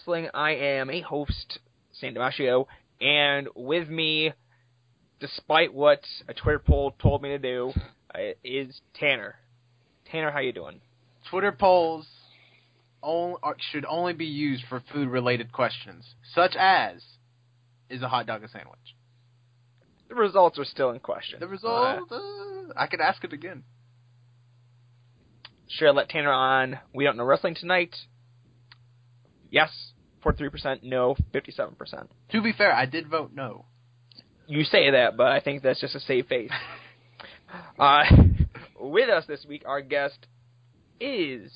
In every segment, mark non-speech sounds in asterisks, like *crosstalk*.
Wrestling. I am a host, Sam Damasio, and with me, despite what a Twitter poll told me to do, *laughs* uh, is Tanner. Tanner, how you doing? Twitter polls on, should only be used for food-related questions, such as, is a hot dog a sandwich? The results are still in question. The result, uh, I could ask it again. Sure, let Tanner on? We don't know wrestling tonight. Yes, 43%. No, 57%. To be fair, I did vote no. You say that, but I think that's just a safe face. *laughs* uh, *laughs* with us this week, our guest is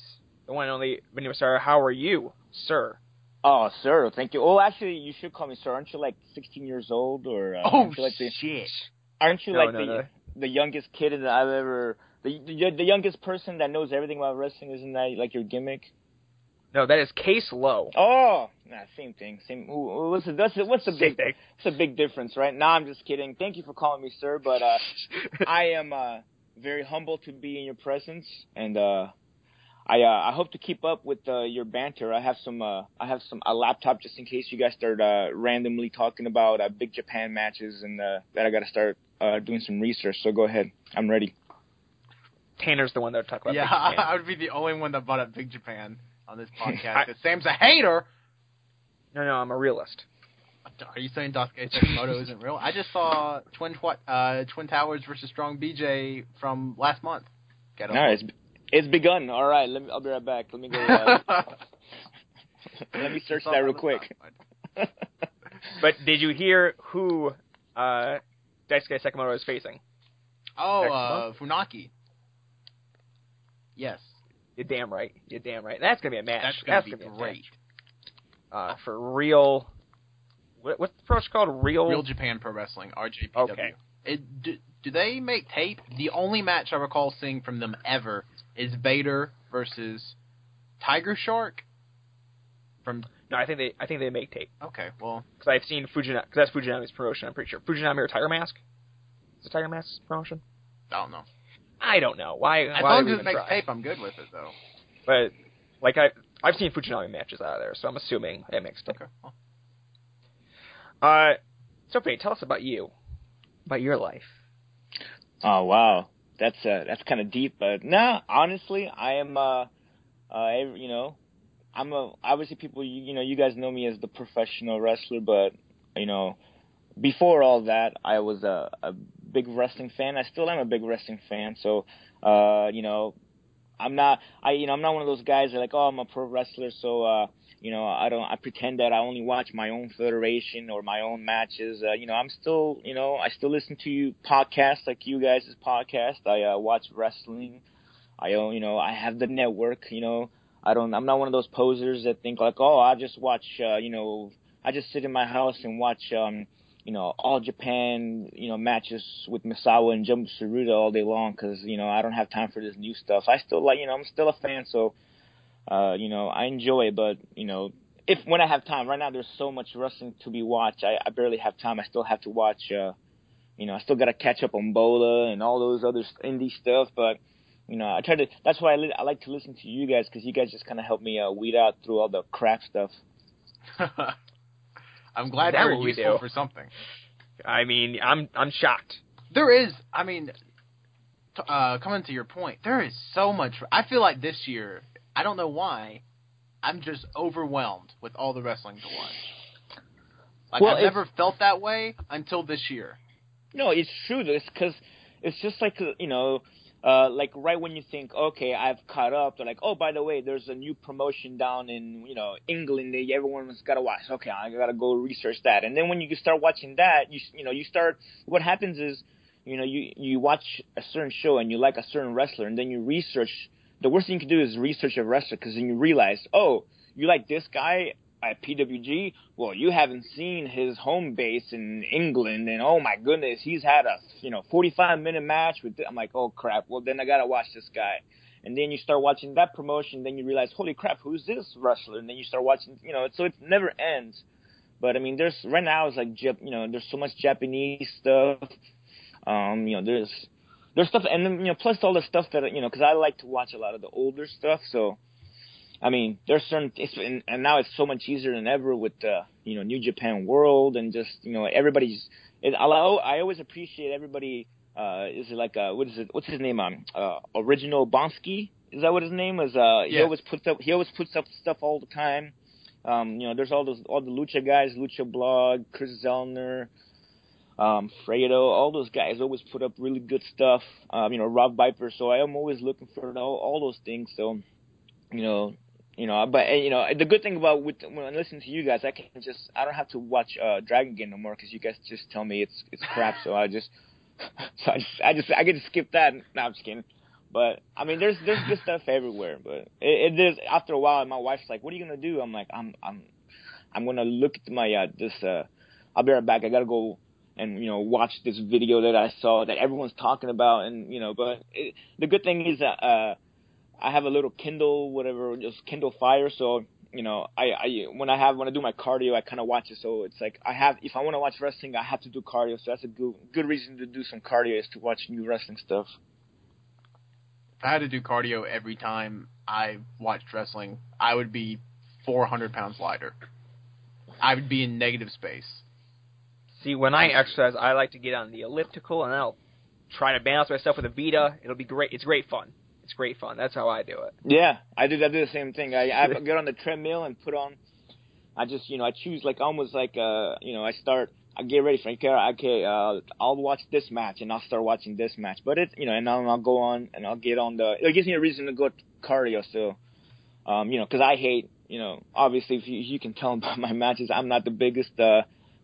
the one and only Vinnie Masaro. How are you, sir? Oh, sir, thank you. Oh, actually, you should call me sir. Aren't you like 16 years old, or uh, oh aren't you like the, shit? Aren't you No, like no, the no. the youngest kid that I've ever the, the the youngest person that knows everything about wrestling? Isn't that like your gimmick? No, that is Case Low. Oh, nah, same thing. Same. ooh, What's the what's the, what's the Same big thing. What's the big difference, right? Nah, I'm just kidding. Thank you for calling me sir, but uh, *laughs* I am uh, very humble to be in your presence, and uh, I uh, I hope to keep up with uh, your banter. I have some uh, I have some a laptop just in case you guys start uh, randomly talking about uh, big Japan matches, and uh, that I got to start uh, doing some research. So go ahead, I'm ready. Tanner's the one that would talk about Yeah, Big Japan. *laughs* I would be the only one that brought up Big Japan on this *laughs* podcast podcast. 'cause Sam's a hater. No, no, I'm a realist. Are you saying Daisuke Sekimoto *laughs* isn't real? I just saw Twin Twi- uh, Twin Towers versus Strong BJ from last month. Get All right, it's it's begun. All right, let me. I'll be right back. Let me go. Uh, *laughs* let me search that real quick. But did you hear who uh, Daisuke Sekimoto is facing? oh, uh, Funaki. Yes, You're damn right. You're damn right. That's gonna be a match. that's gonna be a match. great. Uh, for real. What, what's the approach called? Real. Real Japan Pro Wrestling, RJPW. Okay. It, do, do they make tape? The only match I recall seeing from them ever is Vader versus Tiger Shark. From No, I think they. I think they make tape okay, well, because I've seen Fujinami. Because that's Fujinami's promotion. I'm pretty sure Fujinami or Tiger Mask. Is it Tiger Mask's promotion? I don't know. I don't know. Why? As why long as it makes try? tape, I'm good with it though. But like I, I've seen Fujinami matches out of there, so I'm assuming it makes tape. Okay. Well, Uh, Sophie, tell us about you, about your life. Oh wow, that's uh, that's kind of deep, but nah. Honestly, I am uh, uh, you know, I'm a obviously people you, you know you guys know me as the professional wrestler, but you know, before all that, I was a, a big wrestling fan. I still am a big wrestling fan. So, uh, you know, I'm not I you know I'm not one of those guys that like oh I'm a pro wrestler, so uh, you know I don't I pretend that I only watch my own federation or my own matches. Uh, you know I'm still you know I still listen to you podcasts like you guys' podcast. I uh, watch wrestling. I own you know I have the network. You know I don't I'm not one of those posers that think like oh I just watch uh, you know I just sit in my house and watch um you know all Japan you know matches with Misawa and Jumbo Tsuruta all day long because you know I don't have time for this new stuff. I still like you know I'm still a fan, so uh, you know I enjoy it. But you know if when I have time, right now there's so much wrestling to be watched. I, I barely have time. I still have to watch. uh You know I still got to catch up on Bola and all those other indie stuff, but. You know, I try to. That's why I, li- I like to listen to you guys because you guys just kind of help me uh, weed out through all the crap stuff. *laughs* I'm glad That we're we useful for something. I mean, I'm I'm shocked. There is, I mean, t- uh, coming to your point, there is so much. I feel like this year, I don't know why, I'm just overwhelmed with all the wrestling to watch. Like Well, I've never felt that way until this year. No, it's true. This because it's just like uh, you know, uh, like right when you think, okay, I've caught up. They're like, oh, by the way, there's a new promotion down in you know England that everyone's got to watch. Okay, I gotta go research that. And then when you start watching that, you you know you start. What happens is, you know, you you watch a certain show and you like a certain wrestler, and then you research. The worst thing you can do is research a wrestler because then you realize, oh, you like this guy at PWG. Well, you haven't seen his home base in England, and oh my goodness, he's had a you know 45 minute match with. I'm like, oh crap. Well, then I gotta watch this guy. And then you start watching that promotion, then you realize, holy crap, who's this wrestler? And then you start watching, you know, so it never ends. But I mean, there's right now it's like you know, there's so much Japanese stuff. Um, you know, there's there's stuff, and then you know, plus all the stuff that you know, because I like to watch a lot of the older stuff. So, I mean, there's certain, it's, and, and now it's so much easier than ever with uh, you know New Japan World and just you know everybody's. It, I, I always appreciate everybody. Uh, is it like uh, what is it? What's his name? Um, uh, original Bonsky. Is that what his name is? Uh, he always puts up. He always puts up stuff all the time. Um, you know, there's all those all the Lucha guys, Lucha Blog, Chris Zellner, um, Fredo, all those guys always put up really good stuff. Um, you know, Rob Viper. So I am always looking for all, all those things. So, you know, you know, but you know, the good thing about with when I listen to you guys, I can just I don't have to watch uh, Dragon Gate no more because you guys just tell me it's it's crap. so I just *laughs* so I just I just I get to skip that. No, I'm just kidding. But I mean, there's there's good stuff everywhere. But it, it is after a while. My wife's like, "What are you gonna do?" I'm like, "I'm I'm I'm gonna look at my uh, this. uh I'll be right back. I gotta go and you know watch this video that I saw that everyone's talking about, and you know. But it, the good thing is that uh, I have a little Kindle, whatever, just Kindle Fire. So you know, I, I when I have when I do my cardio, I kind of watch it. So it's like I have if I want to watch wrestling, I have to do cardio. So that's a good good reason to do some cardio is to watch new wrestling stuff. If I had to do cardio every time I watched wrestling, I would be 400 pounds lighter. I would be in negative space. See, when I exercise, I like to get on the elliptical and I'll try to balance myself with a Vita. It'll be great. It's great fun. It's great fun. That's how I do it. Yeah, I do. I do the same thing. I, I *laughs* get on the treadmill and put on. I just, you know, I choose like almost like, uh, you know, I start. I get ready for okay. Okay, uh, I'll watch this match and I'll start watching this match. But it's, you know, and I'll, I'll go on and I'll get on the. It gives me a reason to go cardio. So, um, you know, because I hate, you know, obviously if you, you can tell *laughs* by my matches, I'm not the biggest uh,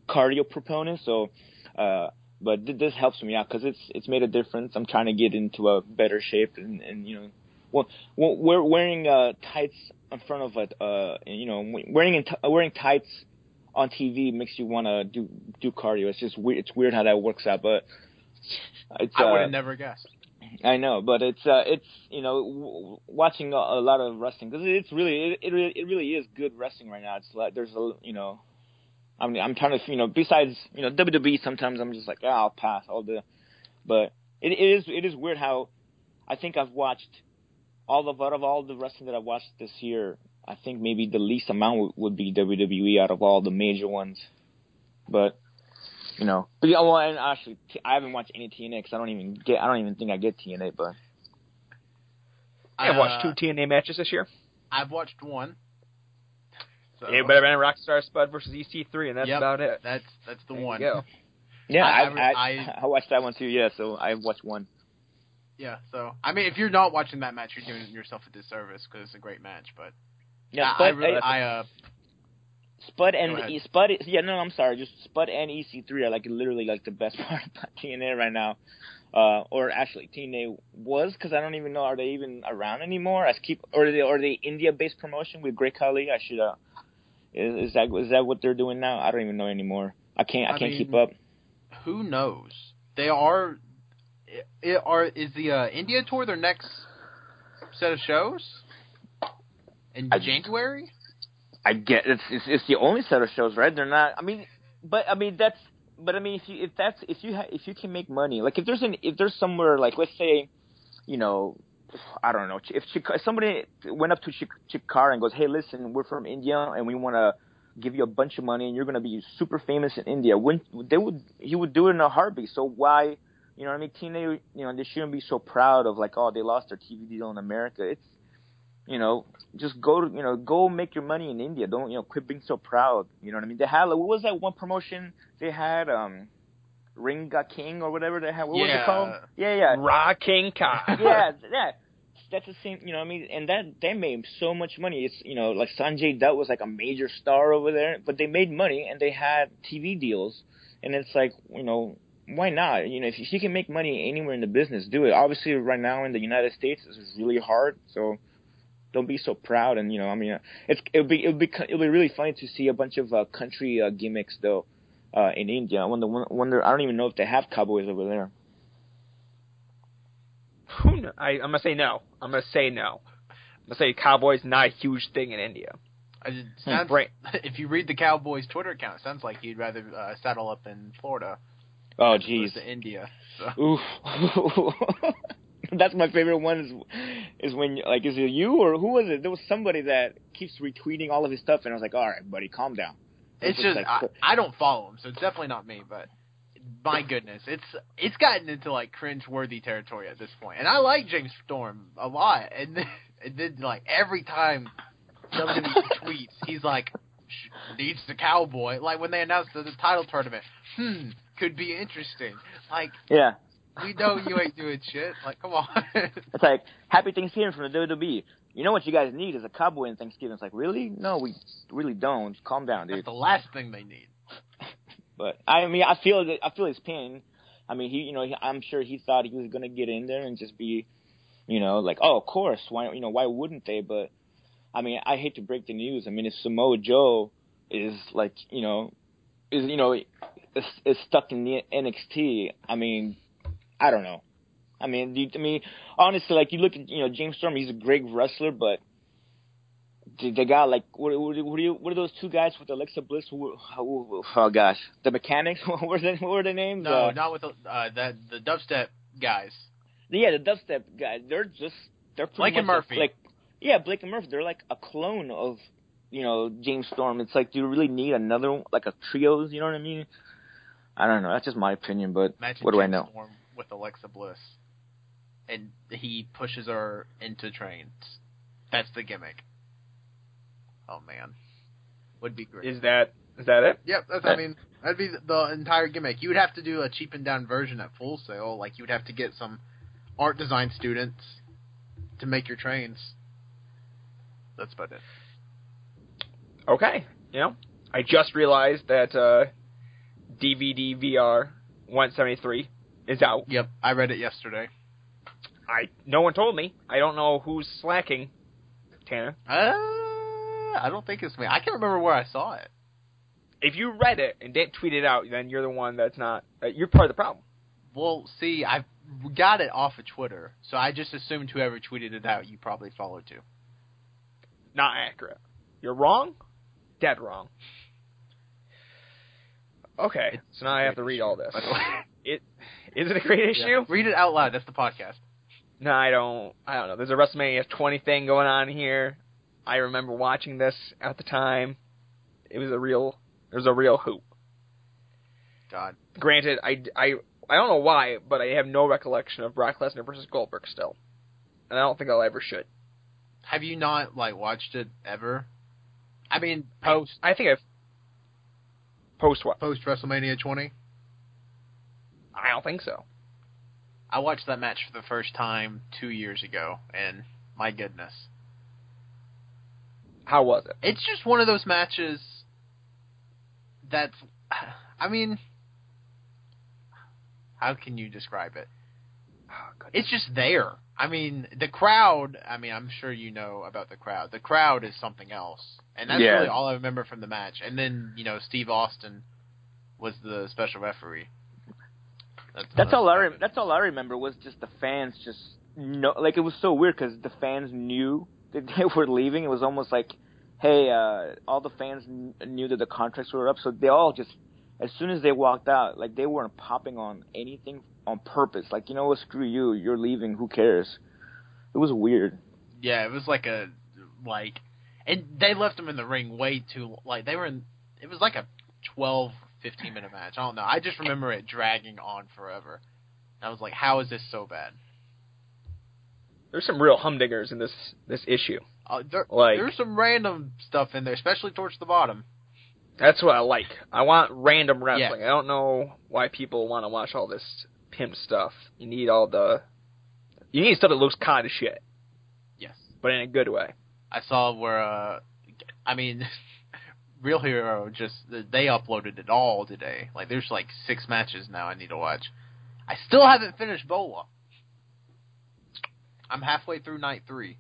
cardio proponent. So, uh, but th- this helps me out because it's it's made a difference. I'm trying to get into a better shape and and you know well, well we're wearing uh, tights in front of a Uh, you know, wearing in t- wearing tights on TV makes you want to do do cardio. It's just weird. It's weird how that works out, but it's. I would Uh, have never guessed. I know, but it's uh, it's you know w- watching a, a lot of wrestling because it's really it, it really it really is good wrestling right now. It's like there's a you know, I mean I'm trying to you know besides you know WWE sometimes I'm just like ah, I'll pass all the, but it, it is it is weird how I think I've watched all of out of all the wrestling that I watched this year. I think maybe the least amount would, would be WWE out of all the major ones, but you know, but yeah, well, and actually, t- I haven't watched any TNA because I don't even get, I don't even think I get TNA, but I've watched Uh, two TNA matches this year. I've watched one. So It better been Rockstar Spud versus EC3, and that's Yep. about it. that's that's the There one. yeah, I- I, I- I, I- I, watched that one too. Yeah, so I watched one. Yeah. So I mean, if you're not watching that match, you're doing yourself a disservice because it's a great match. But Yeah, I, Spud, I, really, I uh, Spud and ahead. E- Spud. Yeah, no, I'm sorry. Just Spud and EC3 are like literally like the best *laughs* part about TNA right now. Uh, or actually TNA was because I don't even know are they even around anymore? I keep or are they or they India based promotion with Great Khali? I should uh, is, is that is that what they're doing now? I don't even know anymore. I can't I I can't keep up. who knows? They are. It, are is the uh, India tour their next set of shows in I- January? I get it's, it's it's the only set of shows, right? They're not. I mean, but I mean that's. But I mean, if you if that's if you ha, if you can make money, like if there's an if there's somewhere like let's say, you know, I don't know, if, if somebody went up to Chik- Chikara and goes, hey, listen, we're from India and we want to give you a bunch of money and you're gonna be super famous in India, when they would he would do it in a heartbeat. So why, you know, what I mean, TNA, you know, they shouldn't be so proud of like, oh, they lost their TV deal in America. It's you know, just go to you know go make your money in India. Don't you know quit being so proud. You know what I mean? They had like, what was that one promotion they had? Um, Ring Ka King or whatever they had. What was it called? Yeah, yeah, Ra King Ka. yeah, yeah. That's the same. You know I mean? And that they made so much money. It's you know like Sanjay Dutt was like a major star over there, but they made money and they had TV deals. And it's like you know why not? You know if if you can make money anywhere in the business, do it. Obviously, right now in the United States, is really hard. So don't be so proud. And you know, I mean, it's it'll be it'll be it'll be really funny to see a bunch of uh, country uh, gimmicks though uh, in India. I wonder wonder I don't even know if they have cowboys over there. Who kn- I, I'm gonna say no. I'm gonna say no. I'm gonna say Cowboys not a huge thing in India. I just, sounds, Right. *laughs* If you read the Cowboys Twitter account, it sounds like you'd rather uh, saddle up in Florida Oh, jeez. to India. So. Oof. *laughs* That's my favorite one. Is is when like is it you or who was it? There was somebody that keeps retweeting all of his stuff, and I was like, all right, buddy, calm down. It's It's just like- I, I don't follow him, so it's definitely not me. But my goodness, it's it's gotten into like cringe-worthy territory at this point. And I like James Storm a lot, and then, *laughs* and then like every time WWE *laughs* tweets, he's like "Sh- needs the cowboy. Like when they announced the, the title tournament, hmm, could be interesting. Like Yeah, we know you ain't doing shit. Like come on. *laughs* it's like Happy Thanksgiving from the WWE. You know what you guys need is a cowboy in Thanksgiving. It's like really? No, we really don't. Calm down, That's dude. the last thing they need. But I mean, I feel I feel his pain. I mean, he, you know, he, I'm sure he thought he was gonna get in there and just be, you know, like, oh, of course, why, you know, why wouldn't they? But I mean, I hate to break the news. I mean, if Samoa Joe is like, you know, is you know, is, is stuck in the NXT. I mean, I don't know. I mean, you, I mean, honestly, like you look at, you know, James Storm. He's a great wrestler, but they they got like what what what are, you, what are those two guys with Alexa Bliss? Who, who, oh gosh, the mechanics. *laughs* What were the what were the names? No, Uh, not with the uh, that the dubstep guys. yeah, the dubstep guys. They're just they're pretty Blake and Murphy. Like yeah, Blake and Murphy. They're like a clone of you know James Storm. It's like do you really need another one? like a trios? You know what I mean? I don't know. That's just my opinion, but Imagine what do I know? Storm with Alexa Bliss, and he pushes her into trains. That's the gimmick. Oh man, would be great. Is that is that it? Yep, that's. I mean, that'd be the entire gimmick. You would have to do a cheapened down version at Full Sail. Like you would have to get some art design students to make your trains. That's about it. Okay. Yeah. I just realized that uh, DVD VR 173 is out. Yep, I read it yesterday. I no one told me. I don't know who's slacking. Tanner, Uh, I don't think it's me. I can't remember where I saw it. if you read it and didn't tweet it out, then you're the one that's not. Uh, you're part of the problem. Well, see, I got it off of Twitter, so I just assumed whoever tweeted it out, you probably followed too. Not accurate. You're wrong. Dead wrong. Okay, so now I have to read all this. It is it a great issue? Yeah. Read it out loud. That's the podcast. No, I don't. I don't know. There's a WrestleMania 20 thing going on here. I remember watching this at the time. It was a real. It was a real hoop. God. Granted, I, I, I don't know why, but I have no recollection of Brock Lesnar versus Goldberg still, and I don't think I'll ever should. Have you not like watched it ever? I mean, post I think I've post what? post WrestleMania 20. I don't think so. I watched that match for the first time two years ago, and my goodness, How was it? it's just one of those matches. That's, *sighs* I mean, how can you describe it? Oh. It's just there. I mean, the crowd. I mean, I'm sure you know about the crowd. The crowd is something else, and that's Yeah. really all I remember from the match. And then you know, Steve Austin was the special referee. That's, That's all I. Re- that's all I remember was just the fans just no like it was so weird because the fans knew that *laughs* they were leaving. It was almost like, hey, uh, all the fans kn- knew that the contracts were up, so they all just as soon as they walked out, like they weren't popping on anything on purpose. Like you know what, screw you, you're leaving. Who cares? It was weird. Yeah, it was like a like, and they left him in the ring way too. Like they were in. It was like a 12, 15 minute match. I don't know. I just remember it dragging on forever. And I was like, how is this so bad? There's some real humdingers in this this issue. Uh, there, Like- there's some random stuff in there, especially towards the bottom. That's what I like. I want random wrestling. I don't know why people want to watch all this pimp stuff. You need all the. You need stuff that looks kind of shit, Yes. but in a good way. I saw where, uh, I mean, *laughs* Real Hero just they uploaded it all today. Like there's like six matches now I need to watch. I still haven't finished Bola. I'm halfway through night three.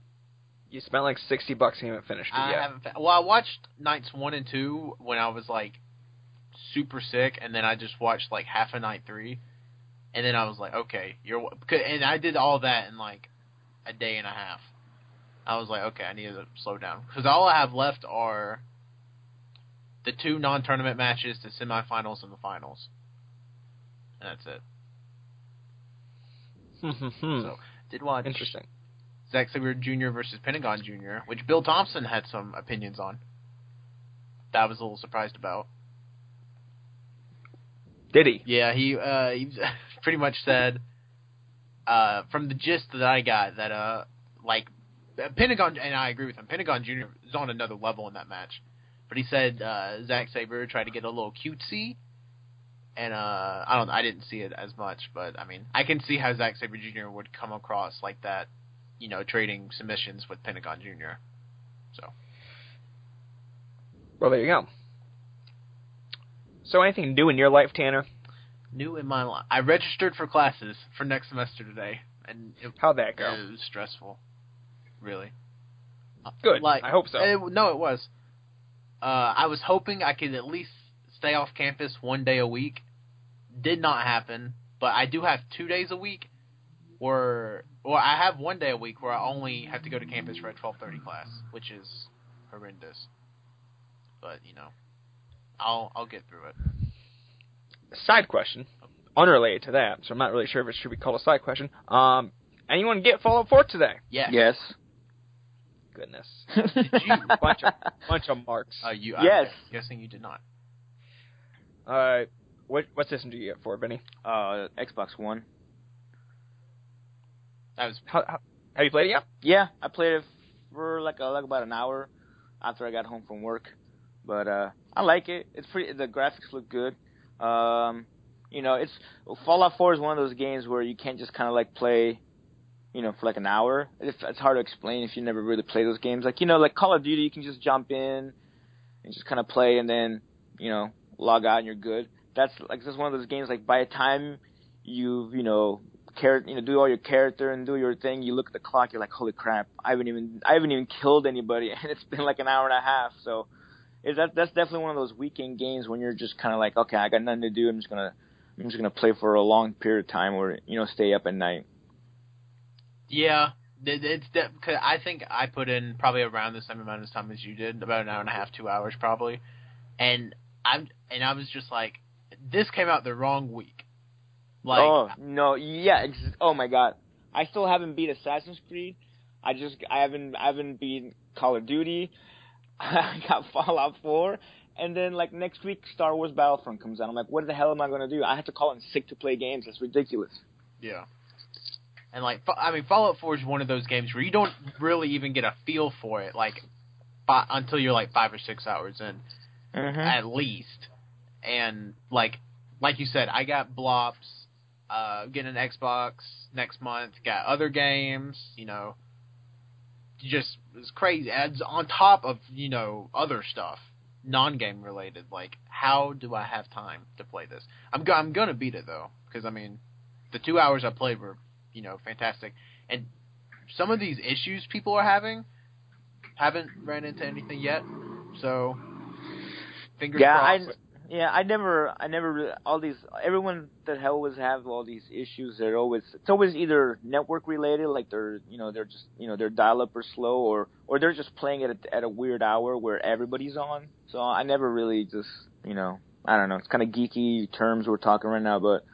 You spent like sixty bucks and you haven't finished it I yet. haven't. Fi- well, I watched nights one and two when I was like super sick, and then I just watched like half of night three, and then I was like, okay, you're. And I did all that in like a day and a half. I was like, okay, I need to slow down because all I have left are the two non-tournament matches, the semifinals, and the finals, and that's it. Hmm. So Did watch Interesting. Zack Sabre Jr. versus Pentagon Jr., which Bill Thompson had some opinions on. That I was a little surprised about. Did he? Yeah, he uh, he *laughs* pretty much said, uh, from the gist that I got, that uh, like Pentagon, and I agree with him. Pentagon Jr. is on another level in that match, but he said uh, Zack Sabre tried to get a little cutesy, and uh, I don't, I didn't see it as much, but I mean, I can see how Zack Sabre Jr. would come across like that, you know, trading submissions with Pentagon Jr. So Well, there you go. So, anything new in your life, Tanner? new in my life, I registered for classes for next semester today, and it, How'd that go? it was stressful, really. Good. Like, I hope so. It, no, it was. Uh, I was hoping I could at least stay off campus one day a week. Did not happen, but I do have two days a week where, or I have one day a week where I only have to go to campus for a twelve thirty class, which is horrendous. But you know, I'll I'll get through it. Side question, unrelated to that, so I'm not really sure if it should be called a side question. Um, anyone get Fallout 4 today? Yes. Yes. Goodness. *laughs* you? bunch of bunch of marks. Uh, you. Yes. I'm guessing you did not. Uh, what what system do you get for Vinnie? Uh, Xbox One. That was How, how, have you played it yet? Yeah, I played it for like a, like about an hour after I got home from work, but uh, I like it. It's pretty. The graphics look good. Um, you know, it's Fallout 4 is one of those games where you can't just kind of like play, you know, for like an hour. It's, it's hard to explain if you never really play those games. Like you know, like Call of Duty, you can just jump in and just kind of play and then you know log out and you're good. That's like just one of those games. Like by the time you've you know char- you know do all your character and do your thing, you look at the clock, you're like, holy crap, I haven't even I haven't even killed anybody, *laughs* and it's been like an hour and a half. So is that that's definitely one of those weekend games when you're just kind of like, okay, I got nothing to do. I'm just gonna I'm just gonna play for a long period of time, or you know, stay up at night. Yeah, it- it's de- cause I think I put in probably around the same amount of time as you did, about an hour and a half, two hours probably, and I'm and I was just like, this came out the wrong week. Like, oh no, yeah, ex- oh my god, I still haven't beat Assassin's Creed. I just I haven't I haven't beat Call of Duty. *laughs* I got Fallout 4, and then like next week Star Wars Battlefront comes out. I'm like, what the hell am I gonna do? I have to call in sick to play games. That's ridiculous. yeah, and like I mean, Fallout Four is one of those games where you don't really even get a feel for it, like fi- until you're like five or six hours in. Mm-hmm. at least. And like like you said, I got Blops, uh getting an Xbox next month, got other games, you know. Just it's crazy. Adds on top of, you know, other stuff, non game related. Like, how do I have time to play this? I'm go- I'm gonna beat it though, because I mean, the two hours I played were, you know, fantastic. And some of these issues people are having haven't ran into anything yet. So fingers Yeah, I crossed. Yeah, I never I never all these everyone that always have all these issues. They're always it's always either network related, like they're you know they're just you know their dial up are slow, or or they're just playing it at, at a weird hour where everybody's on. So I never really just you know I don't know. It's kind of geeky terms we're talking right now, but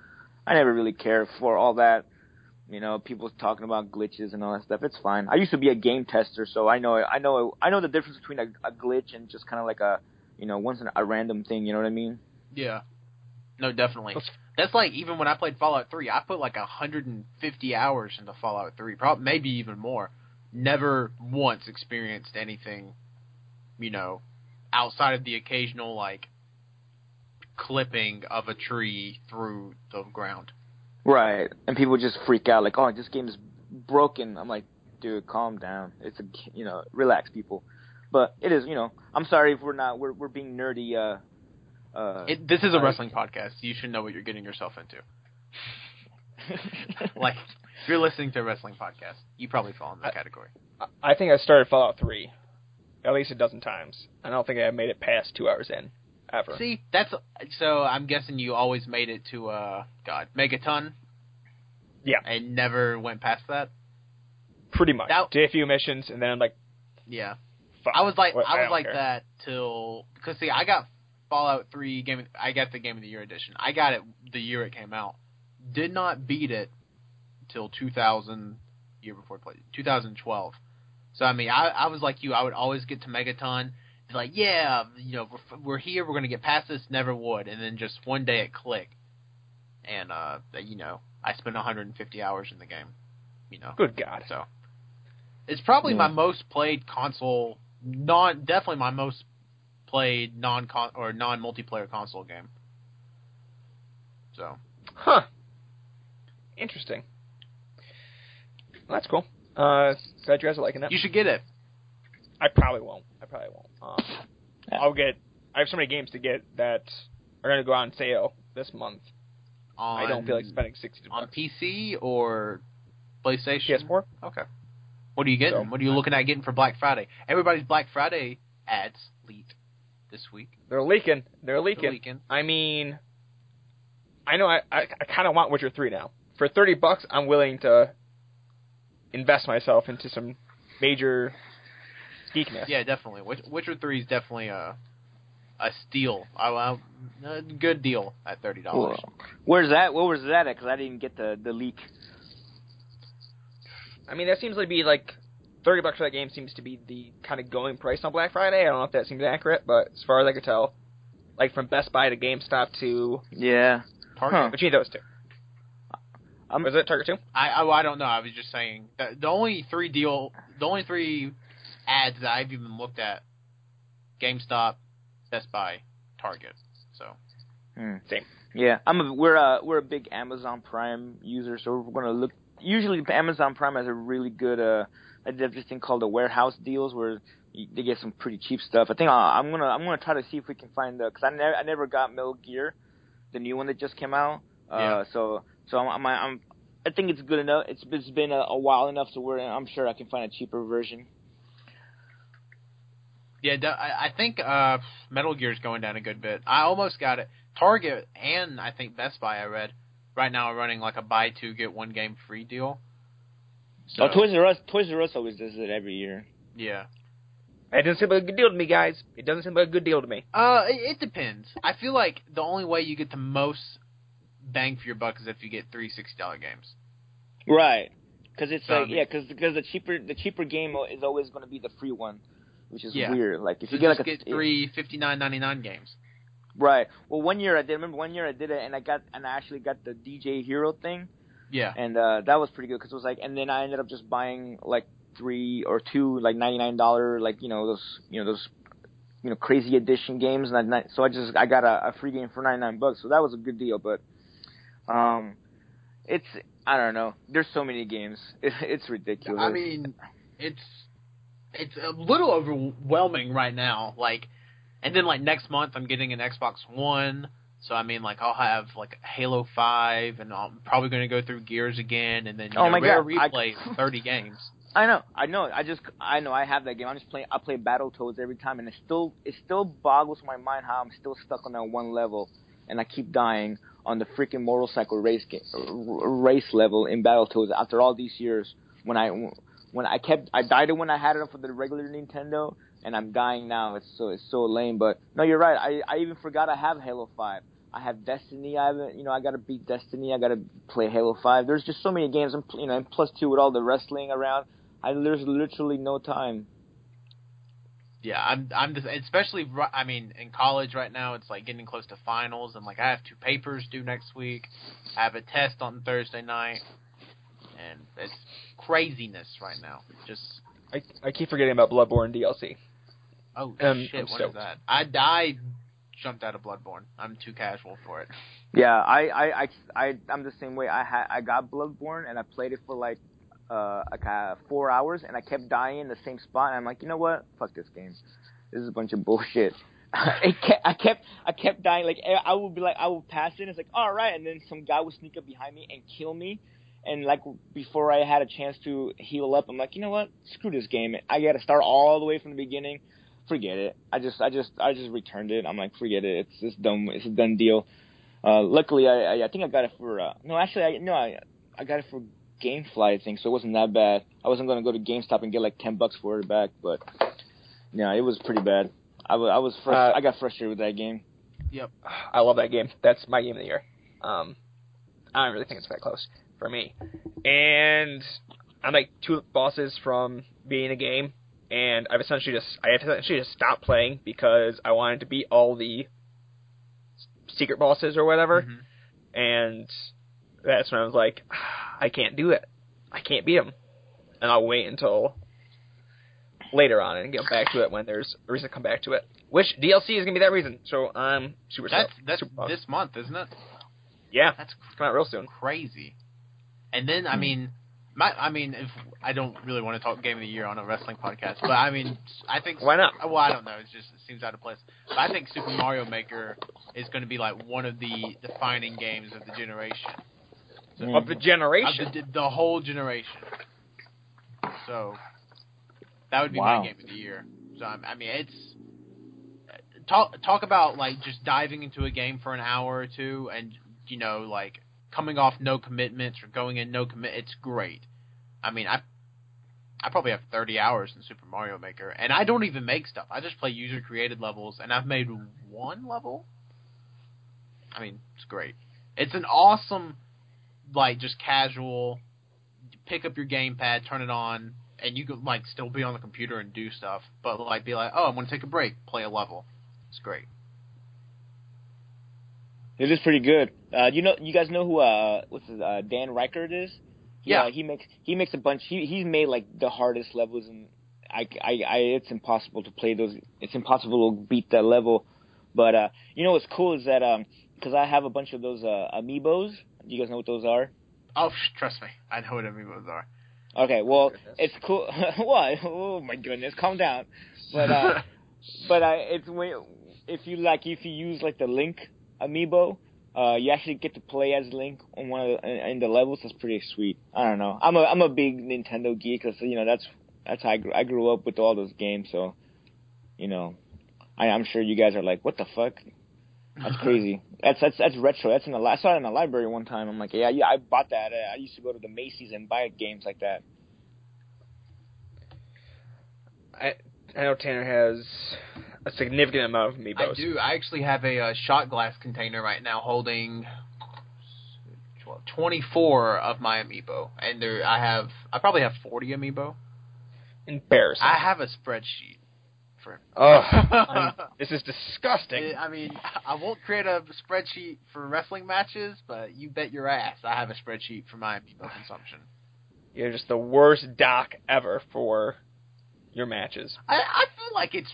I never really care for all that. You know, people talking about glitches and all that stuff. It's fine. I used to be a game tester, so I know I know I know the difference between a, a glitch and just kind of like a you know once a random thing. You know what I mean? Yeah. No, definitely. That's- like even when I played Fallout 3, I put like 150 hours into Fallout 3, probably maybe even more. Never once experienced anything, you know, outside of the occasional like clipping of a tree through the ground. Right. And people just freak out like, oh, this game is broken. I'm like, dude, calm down. It's a you know relax, people. But it is you know I'm sorry if we're not we're we're being nerdy. Uh, uh, It, this is a Like- wrestling podcast. You should know what you're getting yourself into. *laughs* Like, if you're listening to a wrestling podcast, you probably fall in that I- category. I- I think I started Fallout 3 at least a dozen times. I don't think I made it past two hours in, ever. See, that's so. I'm guessing you always made it to uh, God, Megaton. Yeah. and never went past that. Pretty much. That- Did a few missions, and then I'm like, Yeah, I was like, What- I was like care. that till because see, I got Fallout Three game. of- I got the Game of the Year edition. I got it the year it came out. Did not beat it till 2000 year before play 2012. So I mean, I I was like you. I would always get to Megaton. Like, yeah, you know, we're, we're here. We're gonna get past this. Never would. And then just one day it clicked, and uh, you know, I spent 150 hours in the game. You know, Good God. so it's probably Yeah. my most played console. Non, definitely my most played non con or non multiplayer console game. So Huh. Interesting. Well, that's cool. Uh, glad you guys are liking it. you should get it. I probably won't. I probably won't. Um, Yeah. I'll get. I have so many games to get that are going to go on sale this month. On, I don't feel like spending sixty on bucks. PC or PlayStation. PS4. Okay. What are you getting? So- what are you looking at getting for Black Friday? Everybody's Black Friday ads leaked this week. They're leaking. They're They're leaking. leaking. I mean, I know. I I, I kind of want Witcher three now. For thirty bucks, I'm willing to invest myself into some major geekness. Yeah, definitely. Witch- Witcher Three is definitely a a steal. I, I, a good deal at thirty dollars. Where's that? Where was that at? Because I didn't get the the leak. I mean, that seems to be like thirty bucks for that game seems to be the kind of going price on Black Friday. I don't know if that seems accurate, but as far as I could tell, like from Best Buy to GameStop to Yeah. Target. Huh. between those two, I'm, was it Target two? I, I I don't know. I was just saying that the only three deal, the only three ads that I've even looked at: GameStop, Best Buy, Target. So Hmm. Same. Yeah, I'm a we're a we're a big Amazon Prime user, so we're gonna look. Usually, Amazon Prime has a really good uh, they have this thing called the warehouse deals where you, they get some pretty cheap stuff. I think I, I'm gonna I'm gonna try to see if we can find the because I never I never got Metal Gear, the new one that just came out. Uh, Yeah. So so I'm, I'm I'm I think it's good enough. It's it's been a, a while enough, so we're I'm sure I can find a cheaper version. yeah, I, I think uh, Metal Gear's going down a good bit. I almost got it. Target and I think Best Buy. I read right now are running like a buy two get one game free deal. So oh, Toys R Us Toys R Us always does it every year. yeah. It doesn't seem like a good deal to me, guys. It doesn't seem like a good deal to me. Uh, it, it depends. I feel like the only way you get the most bang for your buck is if you get three sixty dollar games. Right. Because it's So, like yeah, because because the cheaper the cheaper game is always going to be the free one, which is Yeah. weird. Like if So you get just like a get three fifty nine ninety nine games. Right. Well, one year I did. Remember one year I did it, and I got and I actually got the DJ Hero thing, Yeah. and uh that was pretty good because it was like, and then I ended up just buying like three or two like ninety nine dollar like you know those you know those you know crazy edition games, and I, so I just I got a, a free game for ninety nine bucks, so that was a good deal. But um, it's I don't know. There's so many games. *laughs* It, it's ridiculous. I mean, it's it's a little overwhelming right now. Like, and then like next month, I'm getting an Xbox One. So I mean, like I'll have like Halo Five, and I'm probably going to go through Gears again, and then you Oh know, my God, I- Replay, *laughs* thirty games. I know, I know. I just, I know. I have that game. I'm just playing. I play Battletoads every time, and it still, it still boggles my mind how I'm still stuck on that one level, and I keep dying on the freaking motorcycle race game, race level in Battletoads after all these years. When I, when I kept, I died it when I had it for the regular Nintendo, and I'm dying now. It's so, it's so lame. But no, you're right. I, I even forgot I have Halo Five. I have Destiny. I haven't, you know, I gotta beat Destiny. I gotta play Halo Five. There's just so many games. I'm, you know, and plus two with all the wrestling around. I there's literally no time. Yeah, I'm I'm just especially I mean in college right now it's like getting close to finals and like I have two papers due next week. I have a test on Thursday night, and it's craziness right now. Just I I keep forgetting about Bloodborne DLC. oh Um, shit, I'm what is that? I I jumped out of Bloodborne. I'm too casual for it. Yeah, I I I, I I'm the same way. I had I got Bloodborne and I played it for like uh like uh, four hours and I kept dying in the same spot. And I'm like, you know what? Fuck this game. This is a bunch of bullshit. *laughs* it kept, I kept I kept dying. Like I would be like I would pass it. And it's like all right, and then some guy would sneak up behind me and kill me. And like before I had a chance to heal up, I'm like, you know what? Screw this game. I got to start all the way from the beginning. Forget it. I just I just I just returned it. I'm like, forget it. It's it's done. It's a done deal. Uh, luckily, I, I I think I got it for uh, no, actually, I no, I I got it for GameFly, I think, so it wasn't that bad. I wasn't gonna go to GameStop and get like ten bucks for it back, but yeah, it was pretty bad. I was I was frust- Uh, I got frustrated with that game. Yep, I love that game. That's my game of the year. Um, I don't really think it's that close for me. And I'm like two bosses from being a game, and I've essentially just I have essentially just stopped playing because I wanted to beat all the secret bosses or whatever, Mhm. and that's when I was like, *sighs* I can't do it. I can't beat them, and I'll wait until later on and get back to it when there's a reason to come back to it. Which DLC is gonna be that reason? So I'm super. That's that's super this month, isn't it? Yeah, That's it's coming out real soon. crazy. And then I Hmm. mean, my I mean, if I don't really want to talk game of the year on a wrestling podcast, but I mean, I think Why not? Well, I don't know. It's just it seems out of place. But I think Super Mario Maker is going to be like one of the defining games of the generation, Mm. Of the of generation. the, the whole generation. So that would be Wow. my game of the year. So I mean, it's talk talk about like just diving into a game for an hour or two, and you know, like coming off no commitments or going in no commit. It's great. I mean, I I probably have 30 hours in Super Mario Maker, and I don't even make stuff. I just play user created levels, and I've made one level. I mean, it's great. It's an awesome, like, just casual. Pick up your gamepad, turn it on, and you could like still be on the computer and do stuff, but like be like, oh, I'm gonna take a break, play a level. It's great. It is pretty good. Uh, you know, you guys know who uh, what's his, uh, Dan Reichert is? He, Yeah. uh, he makes he makes a bunch. He he's made like the hardest levels, and I, I, I it's impossible to play those. It's impossible to beat that level. But uh, you know what's cool is that um, because I have a bunch of those uh, amiibos. Do you guys know what those are? Oh, sh- trust me, I know what amiibos are. Okay, well, Goodness. it's cool. *laughs* what? Oh my goodness, calm down. But uh, *laughs* but uh, it's when if you like if you use like the Link amiibo, uh, you actually get to play as Link on one of the in, the levels. That's pretty sweet. I don't know. I'm a I'm a big Nintendo geek, cause you know that's that's how I grew, I grew up with all those games. So, you know, I, I'm sure you guys are like, what the fuck? That's *laughs* crazy. That's that's that's retro. That's in the li- I saw it in the library one time. I'm like, yeah, yeah, I bought that. I used to go to the Macy's and buy games like that. I I know Tanner has a significant amount of amiibos. I do. I actually have a uh, shot glass container right now holding 24 of my amiibo, and there I have I probably have 40 amiibo. Embarrassing. I have a spreadsheet for. Ugh. *laughs* this is disgusting. I mean, I won't create a spreadsheet for wrestling matches, but you bet your ass I have a spreadsheet for my amiibo consumption. You're just the worst doc ever for your matches. I, I feel like it's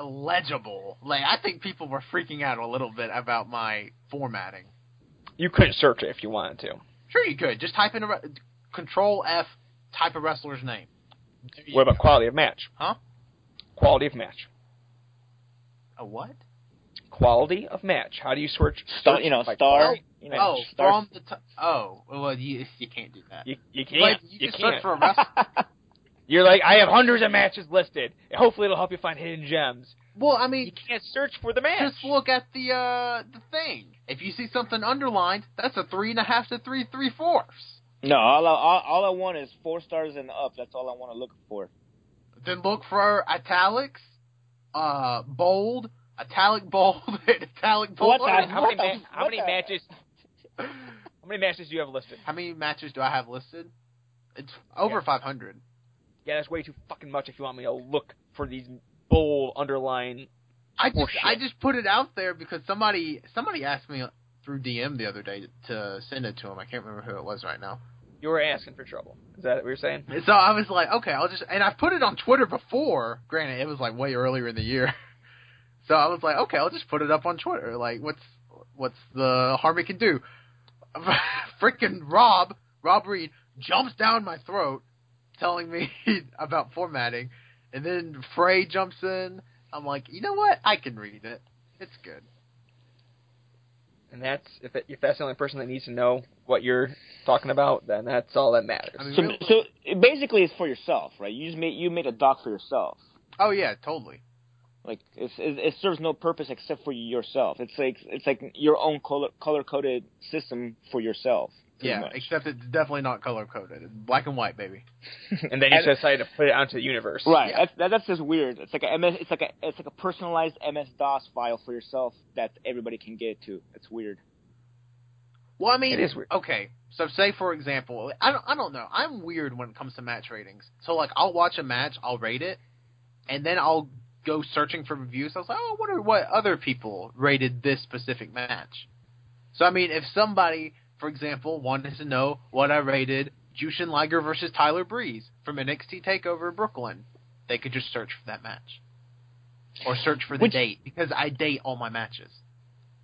legible. Like I think people were freaking out a little bit about my formatting. You couldn't search it if you wanted to. Sure, you could just type in a re- Control F, type a wrestler's name. What about quality of match? Huh? Quality of match. A what? Quality of match. How do you search? Star, search you know, by star. You know, oh, star. from the t- oh, well, you you can't do that. You, you can't. you You can can't. search for a wrestler. *laughs* You're like, I have hundreds of matches listed. Hopefully, it'll help you find hidden gems. well, I mean, You can't search for the match. just look at the uh the thing. If you see something underlined, that's a three and a half to three three fourths. No, all I, all, all I want is four stars and up. That's all I want to look for. Then look for italics, uh, bold, italic bold, *laughs* and italic bold. What the- How many, the- ma- how what many the- matches? *laughs* How many matches do you have listed? How many matches do I have listed? It's over Yeah. 500. Yeah, that's way too fucking much. If you want me to look for these bold underline. I just Bullshit. I just put it out there because somebody somebody asked me through DM the other day to send it to him. I can't remember who it was right now. You were asking for trouble. Is that what you're saying? So I was like, okay, I'll just and I put it on Twitter before. Granted, it was like way earlier in the year. *laughs* So I was like, okay, I'll just put it up on Twitter. Like, what's what's the harm it can do? *laughs* Freaking Rob, Rob Reed jumps down my throat, telling me *laughs* about formatting, and then Frey jumps in. I'm like, you know what? I can read it. It's good. And that's if it, if that's the only person that needs to know what you're talking about, then that's all that matters. I mean, So, really- so it basically, it's for yourself, right? You just made you made a doc for yourself. Oh yeah, totally. Like it's, it, it serves no purpose except for yourself. It's like it's like your own color color coded system for yourself. Pretty Yeah, much. except it's definitely not color coded. It's black and white, baby. *laughs* and then you And- just decided to put it onto the universe. Right. Yeah. That's that's just weird. It's like a MS. It's like a it's like a personalized MS DOS file for yourself that everybody can get to. It's weird. Well, I mean, It is weird. okay. So say for example, I don't, I don't know. I'm weird when it comes to match ratings. So like, I'll watch a match, I'll rate it, and then I'll go searching for reviews. I was like, oh, I wonder what other people rated this specific match. So I mean, if somebody, for example, wanted to know what I rated Jushin Liger versus Tyler Breeze from NXT Takeover Brooklyn, they could just search for that match, or search for the Which- date because I date all my matches.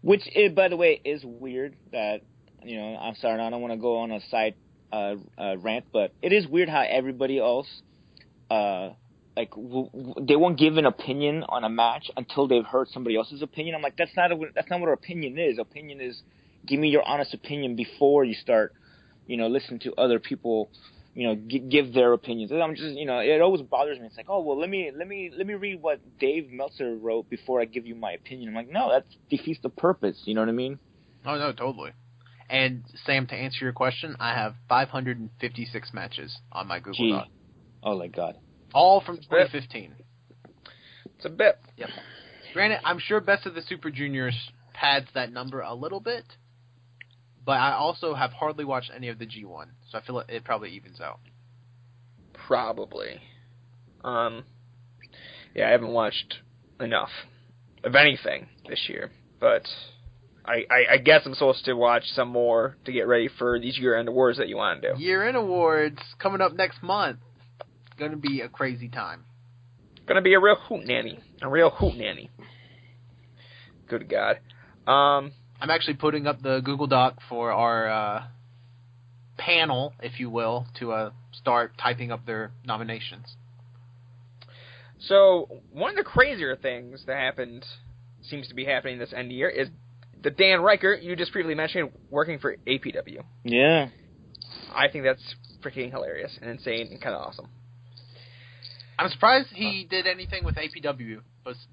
Which, eh, by the way, is weird. That you know, I'm sorry, I don't want to go on a side uh, uh, rant, but it is weird how everybody else, uh, like, w- w- they won't give an opinion on a match until they've heard somebody else's opinion. I'm like, that's not a, that's not what our opinion is. Opinion is, give me your honest opinion before you start, you know, listening to other people. You know, g- give their opinions. And I'm just, you know, it always bothers me. It's like, oh well, let me, let me, let me read what Dave Meltzer wrote before I give you my opinion. I'm like, no, that defeats the purpose. You know what I mean? Oh no, totally. And Sam, to answer your question, I have 556 matches on my Google Gee. Doc, Oh my god. all from 2015. It's a bit. Yep. Granted, I'm sure Best of the Super Juniors pads that number a little bit, but I also have hardly watched any of the G1, so I feel like it probably evens out. Probably. Um, yeah, I haven't watched enough of anything this year, but I, I, I guess I'm supposed to watch some more to get ready for these year-end awards that you want to do. Year End Awards coming up next month. It's Going to be a crazy time. Gonna be a real hoot nanny, a real hoot nanny. Good God. Um, I'm actually putting up the Google Doc for our uh, panel, if you will, to uh, start typing up their nominations. so one of the crazier things that happened, seems to be happening this end of year, is the Dan Riker you just previously mentioned working for APW. Yeah. I think that's freaking hilarious and insane and kind of awesome. I'm surprised he did anything with APW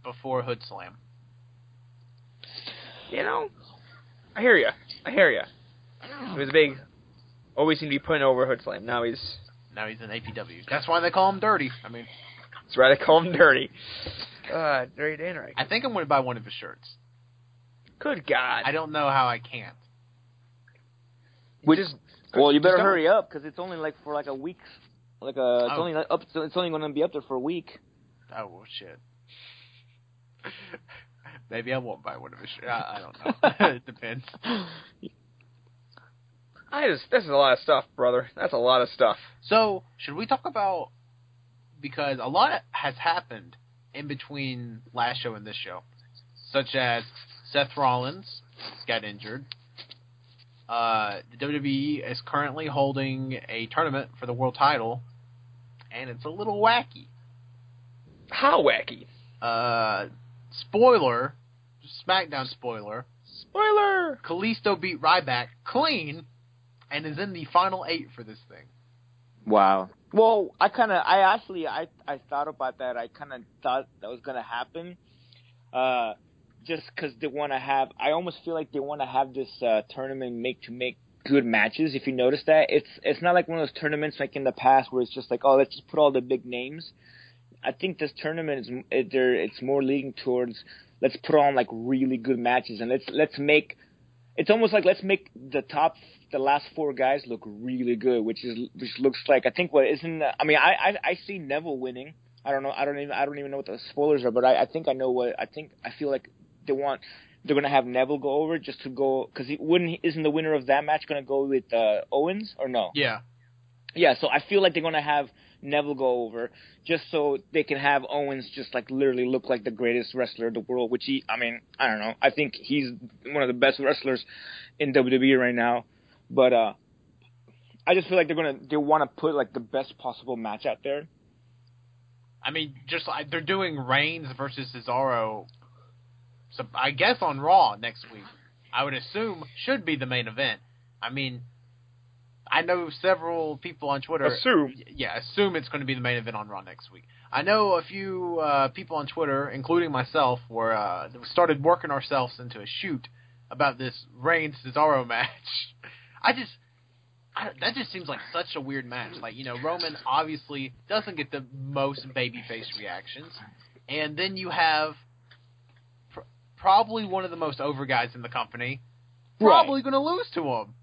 before Hood Slam. You know, I hear ya. I hear ya. He was a big, always seemed to be putting over Hood Slam. Now he's, Now he's in APW. That's why they call him Dirty. I mean, that's right, I call him dirty. Uh, dirty Dan Riker. I think I'm going to buy one of his shirts. Good God. I don't know how I can't. Which- just, Well, you better hurry up because it's only like for like a week. Like a, it's Oh. only like up. It's only going to be up there for a week. Oh well, shit. Maybe I won't buy one of his shirts. I, I don't *laughs* know. *laughs* it depends. I just, this is a lot of stuff, brother. That's a lot of stuff. So, should we talk about because a lot has happened in between last show and this show, such as Seth Rollins got injured. Uh, the WWE is currently holding a tournament for the world title, and it's a little wacky. How wacky. Uh, spoiler, SmackDown spoiler. Spoiler! Kalisto beat Ryback clean, and is in the final eight for this thing. Wow. Well, I kind of, I actually, I, I thought about that. I kind of thought that was gonna happen, uh, just because they want to have. I almost feel like they want to have this uh, tournament make to make good matches. If you notice that, it's it's not like one of those tournaments like in the past where it's just like, oh, let's just put all the big names. I think this tournament is it, there. It's more leading towards let's put on like really good matches and let's let's make. It's almost like let's make the top the last four guys look really good, which is which looks like I think what isn't. I mean, I I, I see Neville winning. I don't know. I don't even. I don't even know what the spoilers are, but I, I think I know what. I think I feel like they want. They're gonna have Neville go over just to go because he wouldn't. he- Isn't the winner of that match gonna go with uh, Owens or no? Yeah. Yeah. So I feel like they're gonna have Neville go over just so they can have Owens just like literally look like the greatest wrestler of the world. Which he. I mean, I don't know. I think he's one of the best wrestlers in WWE right now. But uh I just feel like they're gonna they want to put like the best possible match out there. I mean, just like they're doing Reigns versus Cesaro. So I guess on Raw next week. I would assume should be the main event. I mean, I know several people on Twitter. Assume. Yeah, assume it's going to be the main event on Raw next week. I know a few uh, people on Twitter, including myself, were uh, started working ourselves into a shoot about this Reigns Cesaro *laughs* match. I just. I, that just seems like such a weird match. Like, you know, Roman obviously doesn't get the most babyface reactions. And then you have pr- probably one of the most over guys in the company probably going to lose to him.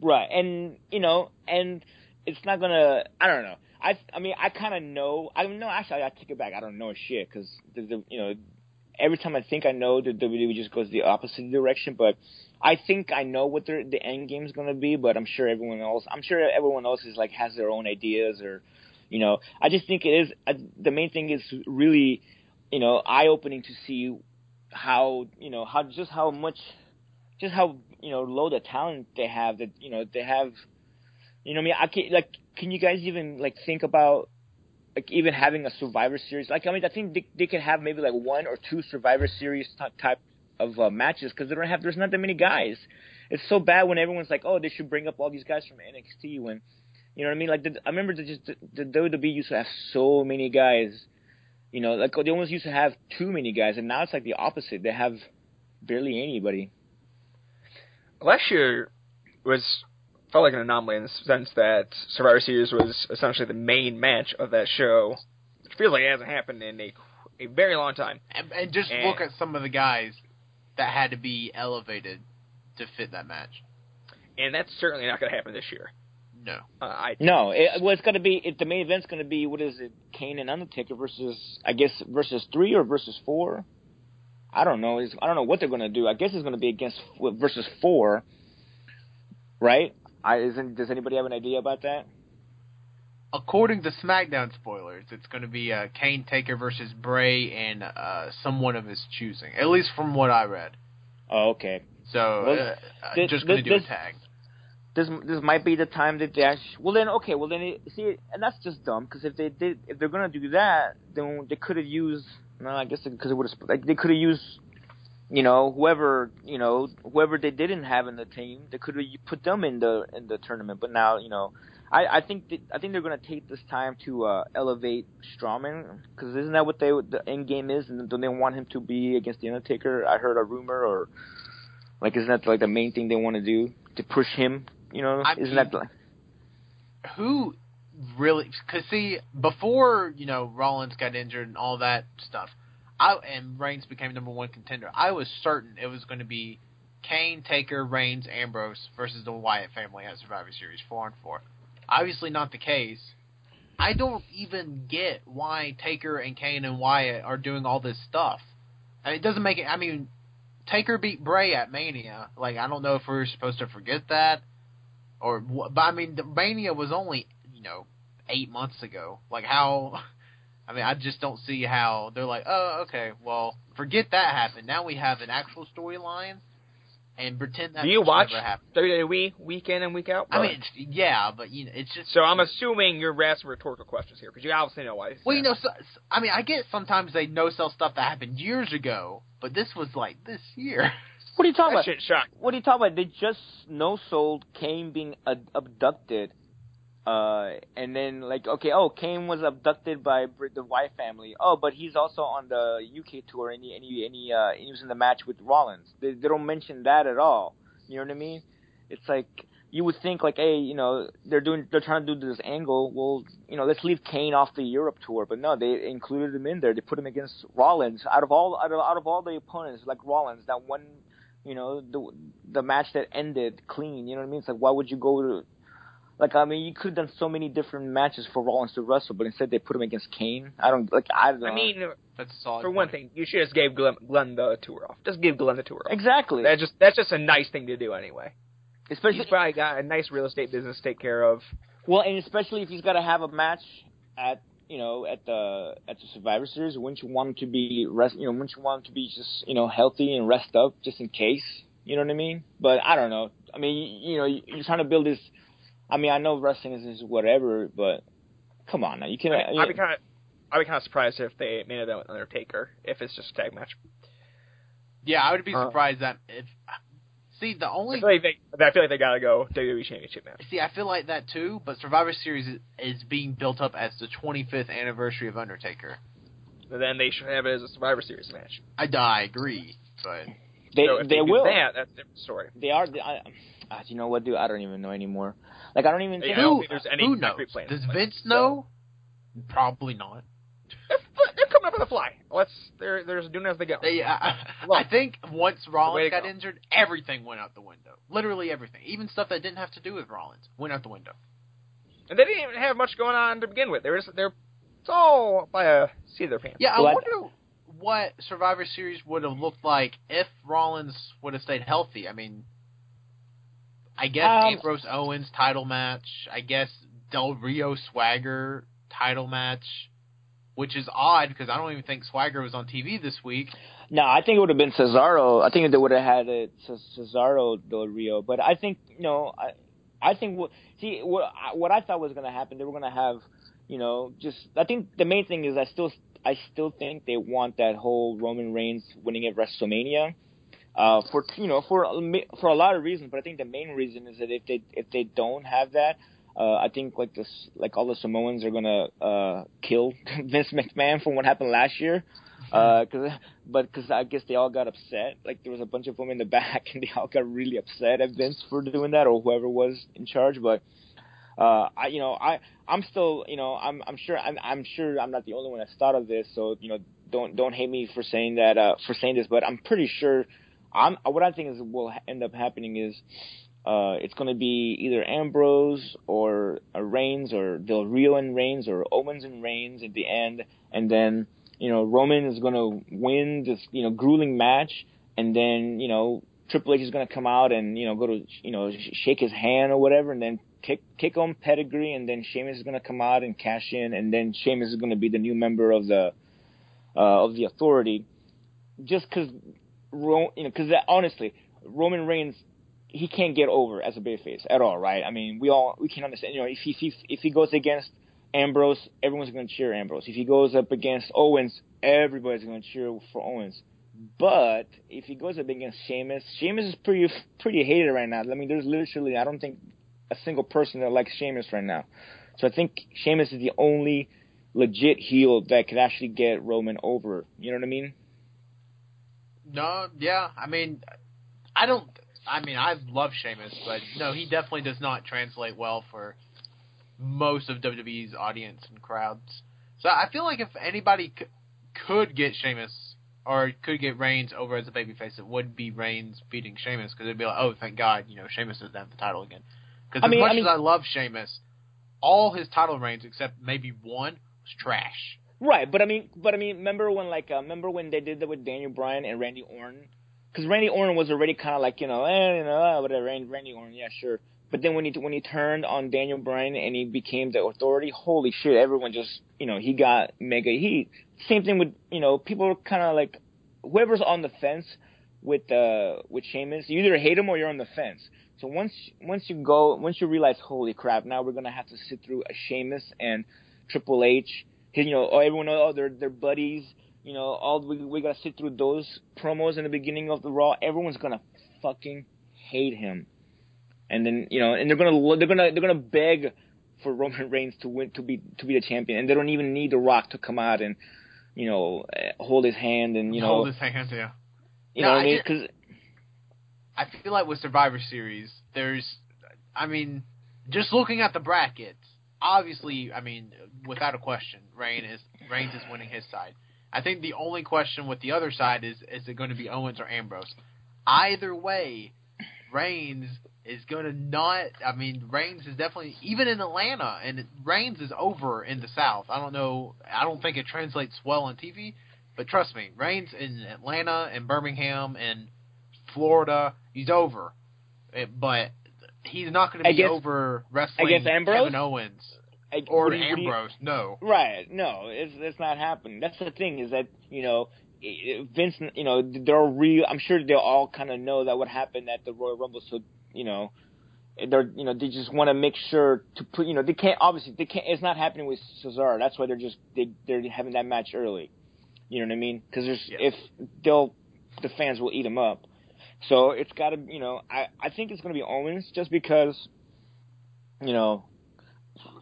Right, and you know, and it's not gonna. I don't know. I I mean, I kind of know. I know. Actually, I take it back. I don't know shit because the, the you know, every time I think I know, the WWE just goes the opposite direction. But I think I know what their the end game is gonna be. But I'm sure everyone else. I'm sure everyone else is like has their own ideas or, you know. I just think it is. Uh, the main thing is really, you know, eye opening to see how you know how just how much just how you know low the talent they have that you know they have you know I mean? I can like can you guys even like think about like even having a survivor series? Like I mean I think they, they could have maybe like one or two survivor series type of uh, matches because they don't have there's not that many guys. It's so bad when everyone's like oh they should bring up all these guys from NXT when you know what I mean? Like the, I remember the, just the WWE used to have so many guys you know like they almost used to have too many guys and now it's like the opposite. They have barely anybody last year was felt like an anomaly in the sense that Survivor Series was essentially the main match of that show, which feels like it hasn't happened in a a very long time. And, and just And- look at some of the guys that had to be elevated to fit that match. And that's certainly not going to happen this year. No. Uh, I No, it, well, it's gonna be it, the main event's gonna be what is it? Kane and Undertaker versus I guess versus three or versus four. I don't know. It's, I don't know what they're gonna do. I guess it's gonna be against versus four, right? I isn't. Does anybody have an idea about that? According to SmackDown spoilers, it's going to be uh, Kane Taker versus Bray and uh, someone of his choosing. At least from what I read. Oh, okay. So Well, uh, this- just going to this- do a tag. This this might be the time that they actually. Well, then okay. Well, then it, see, and that's just dumb because if they did, if they're gonna do that, then they could have used. No, I guess because it would have like they could have used. You know, whoever you know, whoever they didn't have in the team, they could have put them in the in the tournament. But now, you know, I I think that, I think they're gonna take this time to uh, elevate Strowman because isn't that what they the end game is? And don't they want him to be against the Undertaker? I heard a rumor or like isn't that like the main thing they want to do to push him? You know, I isn't mean- that like who really because see before you know Rollins got injured and all that stuff I and Reigns became number one contender I was certain it was going to be Kane Taker Reigns Ambrose versus the Wyatt family at Survivor Series four and four. Obviously not the case. I don't even get why Taker and Kane and Wyatt are doing all this stuff. I mean, it doesn't make it I mean Taker beat Bray at Mania. Like I don't know if we're supposed to forget that or but I mean, the Mania was only you know eight months ago. Like how? *laughs* I mean, I just don't see how they're like, oh, okay, well, forget that happened. Now we have an actual storyline, and pretend that Do you match watch never happened. WWE week in and week out? I mean, it's, yeah, but you know, it's just so I'm assuming you're asking rhetorical questions here because you obviously know why. Well, you know, so, so- I mean, I get sometimes they no sell stuff that happened years ago, but this was like this year. *laughs* what are you talking that about? shit shocked. What are you talking about? They just no sold Kane being ad- abducted, uh, and then like okay, oh Kane was abducted by the Wyatt family. Oh, but he's also on the UK tour, and he and he, and he, uh, he was in the match with Rollins. They, they don't mention that at all. You know what I mean? It's like you would think like, hey, you know, they're doing, they're trying to do this angle. Well, you know, let's leave Kane off the Europe tour, but no, they included him in there. They put him against Rollins. Out of all, out of, out of all the opponents, like Rollins, that one, you know, the the match that ended clean. You know what I mean? It's like, why would you go to? Like, I mean, you could have done so many different matches for Rollins to wrestle, but instead they put him against Kane. I don't like. I don't. I mean, That's solid. for one thing, you should just gave Glenn, Glenn the tour off. Just give Glenn the tour off. exactly. That's just that's just a nice thing to do anyway. Especially He's probably got a nice real estate business to take care of. Well, and especially if he's got to have a match at you know at the at the Survivor Series, wouldn't you want him to be rest? You know, wouldn't you want him to be just you know healthy and rest up just in case? You know what I mean? But I don't know. I mean, you, you know, you're trying to build this. I mean, I know wrestling is, is whatever, but come on now, you can. I mean, I'd be kind of I'd be kind of surprised if they made it with Undertaker if it's just a tag match. Yeah, I would be Uh, surprised that if. See, the I only feel like they I feel like they gotta go WWE Championship match. See, I feel like that too, but Survivor Series is, is being built up as the 25th anniversary of Undertaker. But then they should have it as a Survivor Series match. I, I agree, but they so if they do will. that, that's a different story. They are. They, I, uh, you know what, dude? I don't even know anymore. Like I don't even. Yeah, think I don't who, think there's any who knows? concrete plans Does in place, Vince so- know? Probably not. They're, they're coming up on the fly. Let's they're they're just doing it as they go. They, I, Look, I think once way Rollins got go. injured, everything went out the window. Literally everything, even stuff that didn't have to do with Rollins, went out the window. And they didn't even have much going on to begin with. They were just, they're it's all by a seat of their pants. Yeah, I Well, I- wonder what Survivor Series would have looked like if Rollins would have stayed healthy. I mean, I guess Um, Ambrose Owens title match. I guess Del Rio Swagger title match, which is odd because I don't even think Swagger was on TV this week. No, I think it would have been Cesaro. I think they would have had it Ce- Cesaro Del Rio. But I think you know, I I think what see what I- what I thought was going to happen. They were going to have you know just I think the main thing is I still I still think they want that whole Roman Reigns winning at WrestleMania. Uh, for you know for a for a lot of reasons, but I think the main reason is that if they if they don't have that, uh, I think like this like all the Samoans are gonna uh, kill *laughs* Vince McMahon from what happened last year. Uh, cause, but because I guess they all got upset. Like there was a bunch of them in the *laughs* back, and they all got really upset at Vince for doing that, or whoever was in charge. But uh, I, you know, I, I'm still, you know, I'm, I'm sure, I'm, I'm sure I'm not the only one that's thought of this. So, you know, don't, don't hate me for saying that, uh, for saying this. But I'm pretty sure, I'm, what I think is will end up happening is, uh, it's going to be either Ambrose or uh, Reigns or Del Rio and Reigns or Owens and Reigns at the end, and then you know Roman is going to win this you know grueling match, and then you know Triple H is going to come out and you know go to you know sh- shake his hand or whatever, and then kick kick on pedigree, and then Sheamus is going to come out and cash in, and then Sheamus is going to be the new member of the uh, of the Authority, just because Ro- you know because honestly Roman Reigns he can't get over as a babyface at all, right? I mean, we all we can understand. You know, if he if if he goes against Ambrose, everyone's going to cheer Ambrose. If he goes up against Owens, everybody's going to cheer for Owens. But if he goes up against Sheamus, Sheamus is pretty pretty hated right now. I mean, there's literally I don't think a single person that likes Sheamus right now. So I think Sheamus is the only legit heel that could actually get Roman over. You know what I mean? No, yeah, I mean, I don't. I mean, I love Sheamus, but no, he definitely does not translate well for most of WWE's audience and crowds. So I feel like if anybody c- could get Sheamus or could get Reigns over as a babyface, it would be Reigns beating Sheamus because it'd be like, oh, thank God, you know, Sheamus doesn't have the title again. Because I as mean- much I mean- as I love Sheamus, all his title reigns except maybe one was trash. Right, but I mean, but I mean, remember when like, uh, remember when they did that with Daniel Bryan and Randy Orton? Because Randy Orton was already kind of like, you know, eh, you know, uh, whatever, Randy, Randy Orton, yeah, sure. But then when he when he turned on Daniel Bryan and he became the authority, holy shit, everyone just, you know, he got mega heat. Same thing with, you know, people are kind of like, whoever's on the fence with uh with Sheamus, you either hate him or you're on the fence. So once once you go, once you realize, holy crap, now we're gonna have to sit through a Sheamus and Triple H. You know, oh, everyone, oh, they're they're buddies. You know, all we we gotta sit through those promos in the beginning of the Raw. Everyone's gonna fucking hate him, and then you know, and they're gonna they're gonna they're gonna beg for Roman Reigns to win to be to be the champion, and they don't even need The Rock to come out and you know eh, hold his hand and you know Hold his hand, yeah. you No, know what I I mean because I feel like with Survivor Series, there's, I mean, just looking at the brackets, obviously, I mean, without a question, Reign is Reigns is winning his side. I think the only question with the other side is is it going to be Owens or Ambrose? Either way, Reigns is going to not. I mean, Reigns is definitely even in Atlanta, and Reigns is over in the South. I don't know. I don't think it translates well on TV, but trust me, Reigns in Atlanta and Birmingham and Florida, he's over. It, but he's not going to be over wrestling against Ambrose? Kevin Owens I- or you- do you- Ambrose. No. Right. No, it's it's not happening. That's the thing is that you know Vince. You know they're real. I'm sure they all kind of know that what happened at the Royal Rumble. So you know they're you know they just want to make sure to put you know they can't obviously they can't. It's not happening with Cesaro. That's why they're just they they're having that match early. You know what I mean? Because there's Yes. if they'll the fans will eat him up. So it's got to you know I I think it's gonna be Owens just because you know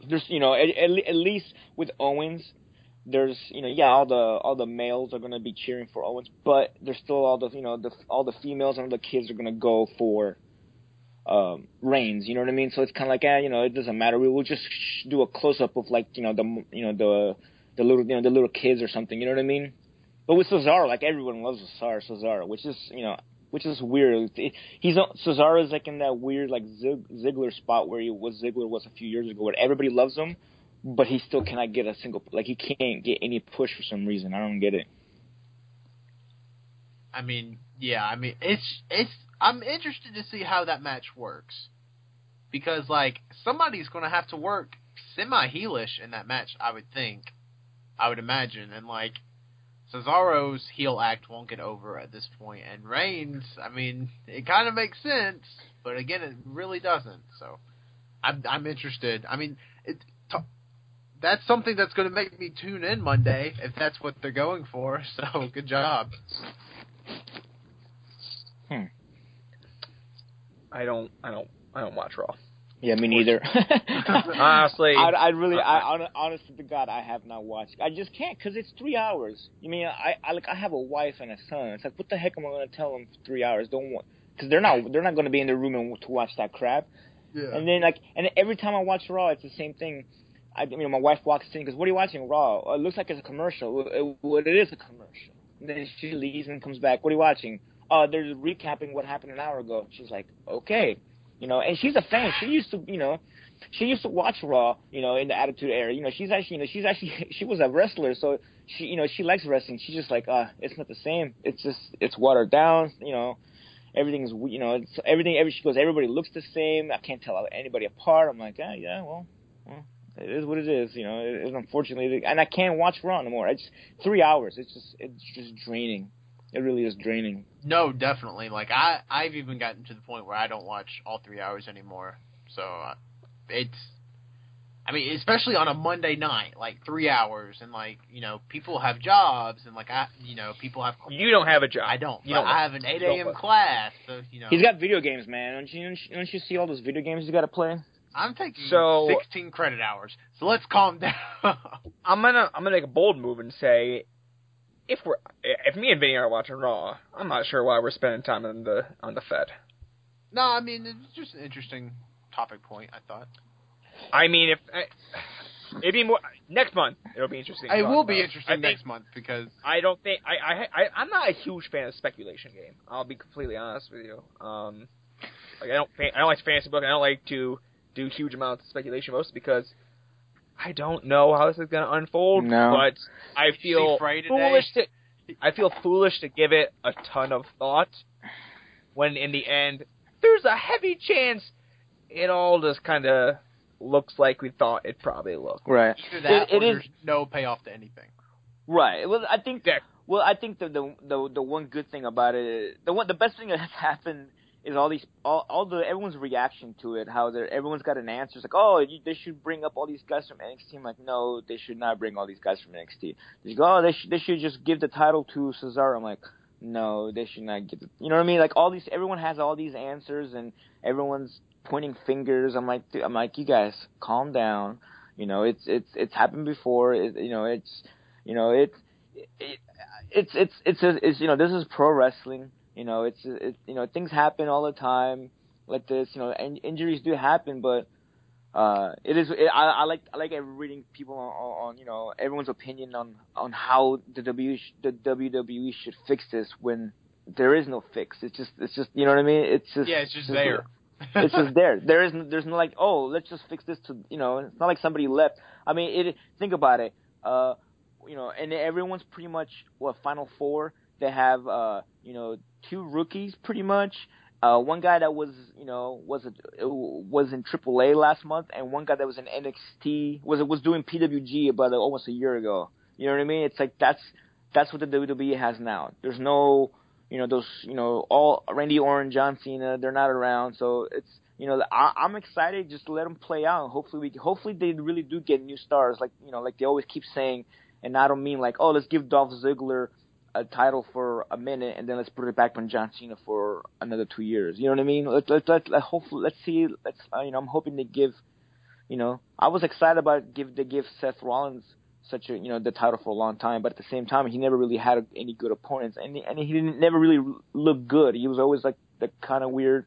there's you know at, at, at least with Owens there's you know yeah all the all the males are gonna be cheering for Owens but there's still all the you know the all the females and all the kids are gonna go for um Reigns you know what I mean so it's kind of like ah you know it doesn't matter we will just sh- do a close up of like you know the you know the the little you know the little kids or something. You know what I mean? But with Cesaro, like everyone loves Cesaro, Cesaro, which is you know which is weird. He's Cesaro is like in that weird like Zig, Ziggler spot where he was Ziggler was a few years ago, where everybody loves him, but he still cannot get a single like he can't get any push for some reason. I don't get it. I mean, yeah, I mean it's it's I'm interested to see how that match works because like somebody's going to have to work semi heelish in that match. I would think, I would imagine, and like Cesaro's heel act won't get over at this point, and Reigns, I mean, it kind of makes sense, but again, it really doesn't. So, I'm I'm interested. I mean, it t- that's something that's going to make me tune in Monday if that's what they're going for. *laughs* So, good job. Hmm. I don't. I don't. I don't watch Raw. Yeah, me neither. *laughs* Honestly, *laughs* I, I really, I honestly to God, I have not watched. I just can't because it's three hours. You mean I, I like I have a wife and a son. It's like what the heck am I going to tell them for three hours? Don't want because they're not they're not going to be in the room and to watch that crap. Yeah. And then like and every time I watch Raw, it's the same thing. I you know my wife walks in because what are you watching Raw? Oh, it looks like it's a commercial. It, it, it is a commercial. And then she leaves and comes back. What are you watching? Oh, they're recapping what happened an hour ago. She's like, okay. You know, and she's a fan. She used to, you know, she used to watch Raw, you know, in the Attitude Era. You know, she's actually, you know, she's actually, *laughs* she was a wrestler, so she, you know, she likes wrestling. She's just like, uh, it's not the same. It's just, it's watered down. You know, everything's, you know, it's everything. Every she goes, everybody looks the same. I can't tell anybody apart. I'm like, ah, yeah, well, well, it is what it is. You know, it is unfortunately, and I can't watch Raw anymore. It's three hours. It's just, it's just draining. It really is draining. No, definitely. Like I, I've even gotten to the point where I don't watch all three hours anymore. So uh, it's, I mean, especially on a Monday night, like three hours, and like you know, people have jobs, and like I, you know, people have. You don't have a job. I don't. You but don't I have an eight a.m. class, so you know. He's got video games, man. Don't you? Don't you see all those video games he's got to play? I'm taking So- 16 credit hours. So let's calm *laughs* down. I'm gonna I'm gonna make a bold move and say, if we're if me and Vinnie are watching Raw, I'm not sure why we're spending time on the on the Fed. no, I mean it's just an interesting topic point. I thought I mean, if I, it'd be more next month, it'll be interesting. it will be about. interesting think, next month because I don't think I, I I I'm not a huge fan of speculation game. I'll be completely honest with you. Um, like I don't I don't like fantasy book. I don't like to do huge amounts of speculation mostly because I don't know how this is going to unfold. No. But I Did you see feel Frey today? foolish to I feel foolish to give it a ton of thought when in the end there's a heavy chance it all just kind of looks like we thought it probably looked. Right. either that It- it or is- there's no payoff to anything. Right. Well, I think Yeah. Well, I think the the the, the one good thing about it, the one the best thing that has happened is all these all all the everyone's reaction to it. How they're everyone's got an answer. It's like, oh, you, they should bring up all these guys from NXT. I'm like, no, they should not bring all these guys from NXT. They go, oh, they should they should just give the title to Cesaro. I'm like, no, they should not give it. You know what I mean? Like all these, everyone has all these answers and everyone's pointing fingers. I'm like, I'm like, you guys, calm down. You know, it's it's it's happened before. It, you know, it's you know, it's it, it's it's it's a, it's you know, this is pro wrestling. You know, it's it's you know, things happen all the time like this. You know, and injuries do happen, but uh, it is. It, I, I like I like reading people on, on, you know everyone's opinion on on how the W the WWE should fix this when there is no fix. It's just it's just you know what I mean. It's just Yeah, it's just there. *laughs* it's just there. There is there's no like oh let's just fix this to you know it's not like somebody left. I mean it. Think about it. Uh, you know, and everyone's pretty much what Final Four. They have uh you know two rookies pretty much. Uh, one guy that was, you know, was a, was in AAA last month, and one guy that was in NXT was was doing PWG about uh, almost a year ago. You know what I mean? It's like that's that's what the WWE has now. There's no, you know, those, you know, all Randy Orton, John Cena, they're not around, so it's, you know, I, I'm excited just let them play out. Hopefully, we, hopefully they really do get new stars, like you know, like they always keep saying. And I don't mean like, oh, let's give Dolph Ziggler a title for a minute and then let's put it back on John Cena for another two years. You know what I mean? Let let let, let hopefully let's see. Let's uh, you know I'm hoping they give. You know, I was excited about give they give Seth Rollins such a you know the title for a long time, but at the same time he never really had any good opponents and and he didn't never really look good. He was always like the kind of weird,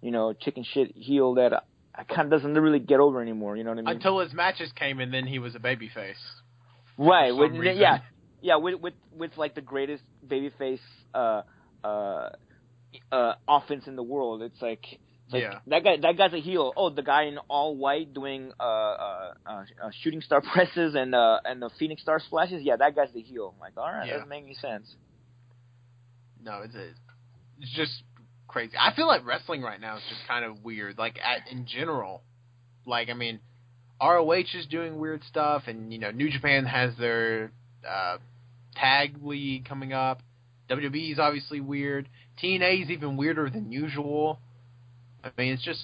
you know, chicken shit heel that I kind of doesn't really get over anymore. You know what I mean? Until his matches came and then he was a babyface. Right. reason. yeah. Yeah. With with with like the greatest babyface uh uh uh offense in the world. It's like. it's like, Yeah. That guy, that guy's a heel. Oh, the guy in all white doing uh, uh, uh, uh shooting star *laughs* presses and uh and the Phoenix Star splashes. Yeah, that guy's the heel. I'm like, all right, Yeah. that doesn't make any sense. No, it's a, it's just crazy. I feel like wrestling right now is just kind of weird. Like at, in general, like I mean, ROH is doing weird stuff, and you know New Japan has their uh, tag league coming up. WWE is obviously weird. TNA is even weirder than usual. I mean, it's just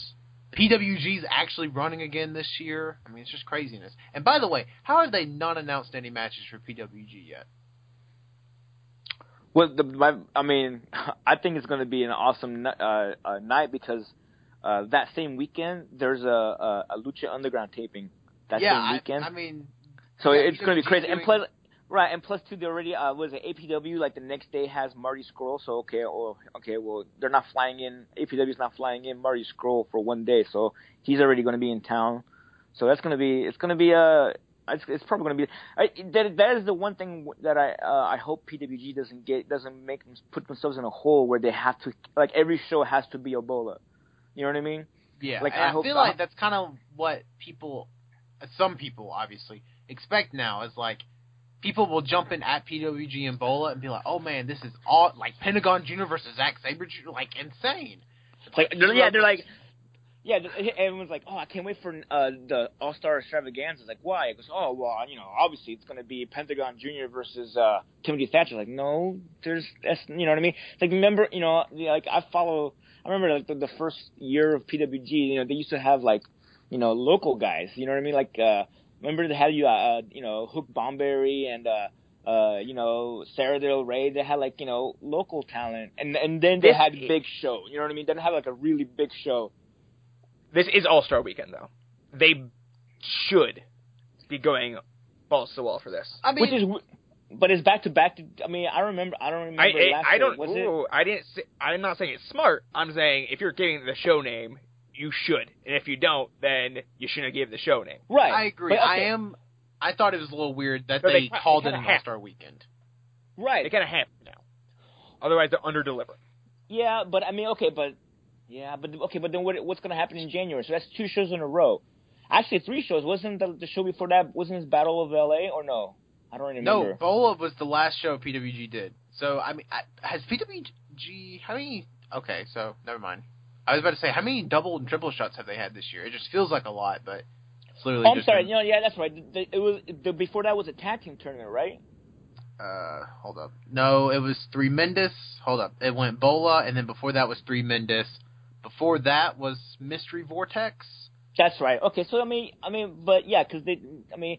PWG's actually running again this year. I mean, it's just craziness. And by the way, how have they not announced any matches for PWG yet? Well, the, my, I mean, *laughs* I think it's going to be an awesome uh, uh, night because uh, that same weekend there's a, a, a Lucha Underground taping. That yeah, same weekend, I, I mean, so yeah, it's going to be crazy. And plus, right, and two, they already uh, was it APW like the next day has Marty Scurll. So okay, or okay, well they're not flying in. APW's not flying in Marty Scurll for one day, so he's already going to be in town. So that's going to be it's going to be a. It's, it's probably going to be. I, that that is the one thing that I uh, I hope PWG doesn't get doesn't make them put themselves in a hole where they have to like every show has to be Ebola. You know what I mean? Yeah, Like, I I, hope- feel like that's kind of what people, uh, some people obviously expect now. Is like people will jump in at PWG and Bola and be like, "Oh man, this is all like Pentagon Junior versus Zack Sabre, Jr., like insane." It's like they're, yeah, they're like yeah, everyone's like, oh, I can't wait for uh, the All Star Extravaganza. Like, why? It goes, oh, well, you know, obviously it's going to be Pentagon Junior versus uh, Timothy Thatcher. Like, no, there's that's you know what I mean. Like remember, you know, like I follow. I remember like the, the first year of PWG. You know, they used to have like, you know, local guys. You know what I mean? Like, uh, remember they had you, uh, you know, Hook Bomberry and. uh uh, you know, Sara Del Rey, they had like, you know, local talent. And and then they This had is- big show. You know what I mean? They didn't have like a really big show. This is All Star Weekend, though. They should be going balls to the wall for this. I mean, Which is, w- but it's back to back. to- I mean, I remember. I don't remember. I I, last I year. don't. Was ooh, I didn't. Say, I'm not saying it's smart. I'm saying if you're giving the show name, you should, and if you don't, then you shouldn't have give the show name. right? I agree. But, okay, I am. I thought it was a little weird that No, they, they- they called it kinda an All Star Weekend. right. They kind of have now. Otherwise, they're under delivering. Yeah, but I mean, okay, but yeah, but okay, but then what? What's going to happen in January? So that's two shows in a row. Actually, three shows. Wasn't the, the show before that? Wasn't his Battle of L.A. or no? I don't remember. No, Bola was the last show PWG did. So I mean, has PWG how many? Okay, so never mind. I was about to say how many double and triple shots have they had this year? It just feels like a lot, but it's literally Oh, I'm just sorry. been- You know, yeah, that's right. The, the, it was the, before that was a tag team tournament, right? Uh, hold up. No, it was Threemendous. Hold up. It went Bola, and then before that was Threemendous. Before that was Mystery Vortex. That's right. Okay, so I mean, I mean, but yeah, because they, I mean,